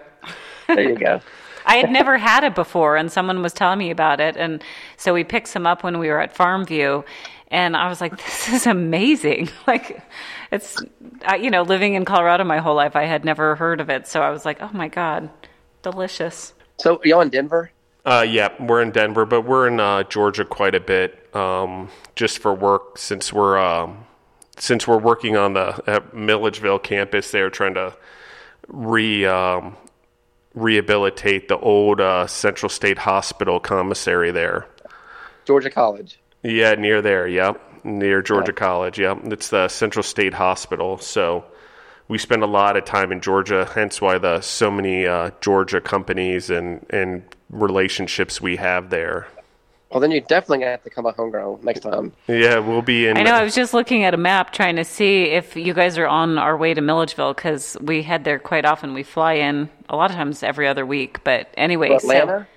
There you go. I had never had it before, and someone was telling me about it, and so we picked some up when we were at Farmview, and I was like, "This is amazing!" Like, it's I, you know, living in Colorado my whole life, I had never heard of it, so I was like, "Oh my god, delicious!" So y'all in Denver? Uh, yeah, we're in Denver, but we're in uh, Georgia quite a bit, um, just for work since we're um, since we're working on the at Milledgeville campus. They're trying to re um, rehabilitate the old uh, Central State Hospital commissary there. Georgia College. Yeah, near there. Yep, near Georgia College. Yep, it's the Central State Hospital. So we spend a lot of time in Georgia. Hence why the so many uh, Georgia companies and and relationships we have there. Well, then you're definitely gonna have to come by homegrown next time. Yeah, we'll be in. I know. I was just looking at a map trying to see if you guys are on our way to Milledgeville because we head there quite often. We fly in a lot of times every other week. But anyway, Well, so- Atlanta?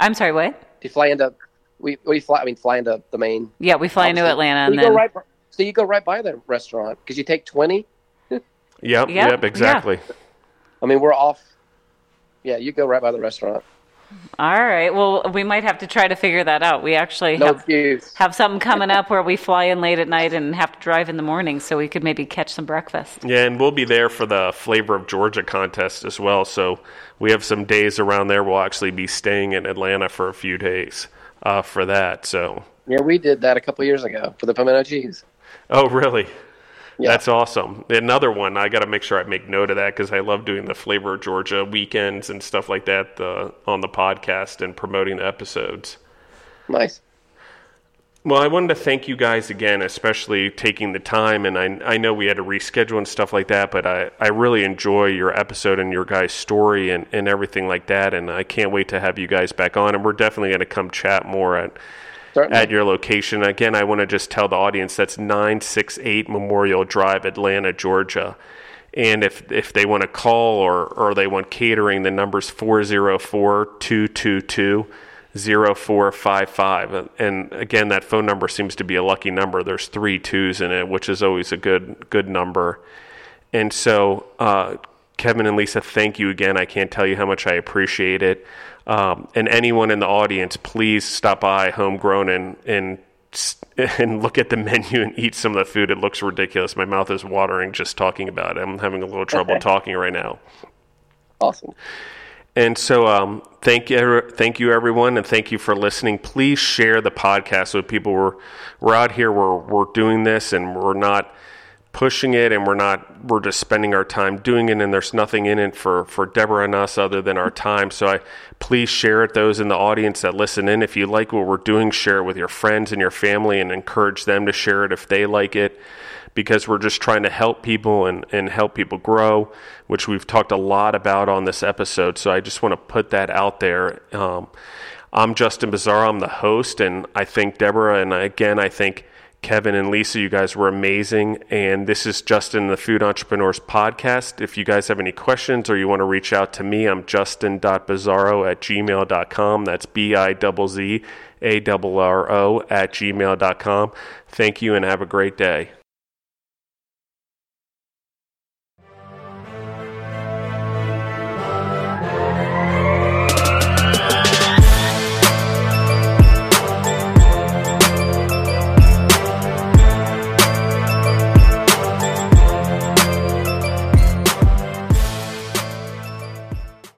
I'm sorry, what? Do you fly into? We we fly. I mean, fly into the main. Yeah, we fly into So Atlanta and you then go right. So you go right by the restaurant because you take twenty. Yep, Yep, yep, exactly. I mean, we're off. Yeah, you go right by the restaurant. All right. Well, we might have to try to figure that out. We actually No have excuse. have something coming up where we fly in late at night and have to drive in the morning, so we could maybe catch some breakfast. Yeah, and we'll be there for the Flavor of Georgia contest as well. So we have some days around there. We'll actually be staying in Atlanta for a few days uh, for that. So, Yeah, we did that a couple years ago for the pimento cheese. oh, really? Yeah. That's awesome. Another one, I got to make sure I make note of that because I love doing the Flavor of Georgia weekends and stuff like that uh, on the podcast and promoting the episodes. Nice. Well, I wanted to thank you guys again, especially taking the time. And I, I know we had to reschedule and stuff like that, but I, I really enjoy your episode and your guys' story and, and everything like that. And I can't wait to have you guys back on. And we're definitely going to come chat more at, Certainly. at your location. Again, I want to just tell the audience that's 968 Memorial Drive, Atlanta, Georgia. And if, if they want to call or, or they want catering, the number's 404 222 0455. And again, that phone number seems to be a lucky number. There's three twos in it, which is always a good good number. And so, uh, Kevin and Lisa, thank you again. I can't tell you how much I appreciate it. Um, and anyone in the audience, please stop by Homegrown and and and look at the menu and eat some of the food. It looks ridiculous. My mouth is watering just talking about it. I'm having a little trouble talking right now. Awesome. And so, um, thank you, thank you, everyone, and thank you for listening. Please share the podcast with people. We're we're out here. We're we're doing this, and we're not pushing it, and we're not. We're just spending our time doing it, and there's nothing in it for for Deborah and us other than our time. So, I please share it. Those in the audience that listen in, if you like what we're doing, share it with your friends and your family, and encourage them to share it if they like it because we're just trying to help people and, and help people grow, which we've talked a lot about on this episode. So I just want to put that out there. Um, I'm Justin Bizzarro. I'm the host, and I thank Deborah, and again, I think Kevin and Lisa. You guys were amazing. And this is Justin, the Food Entrepreneurs Podcast. If you guys have any questions or you want to reach out to me, I'm justin.bizzarro at gmail.com. That's B I Z Z A R R O, at gmail.com. Thank you and have a great day.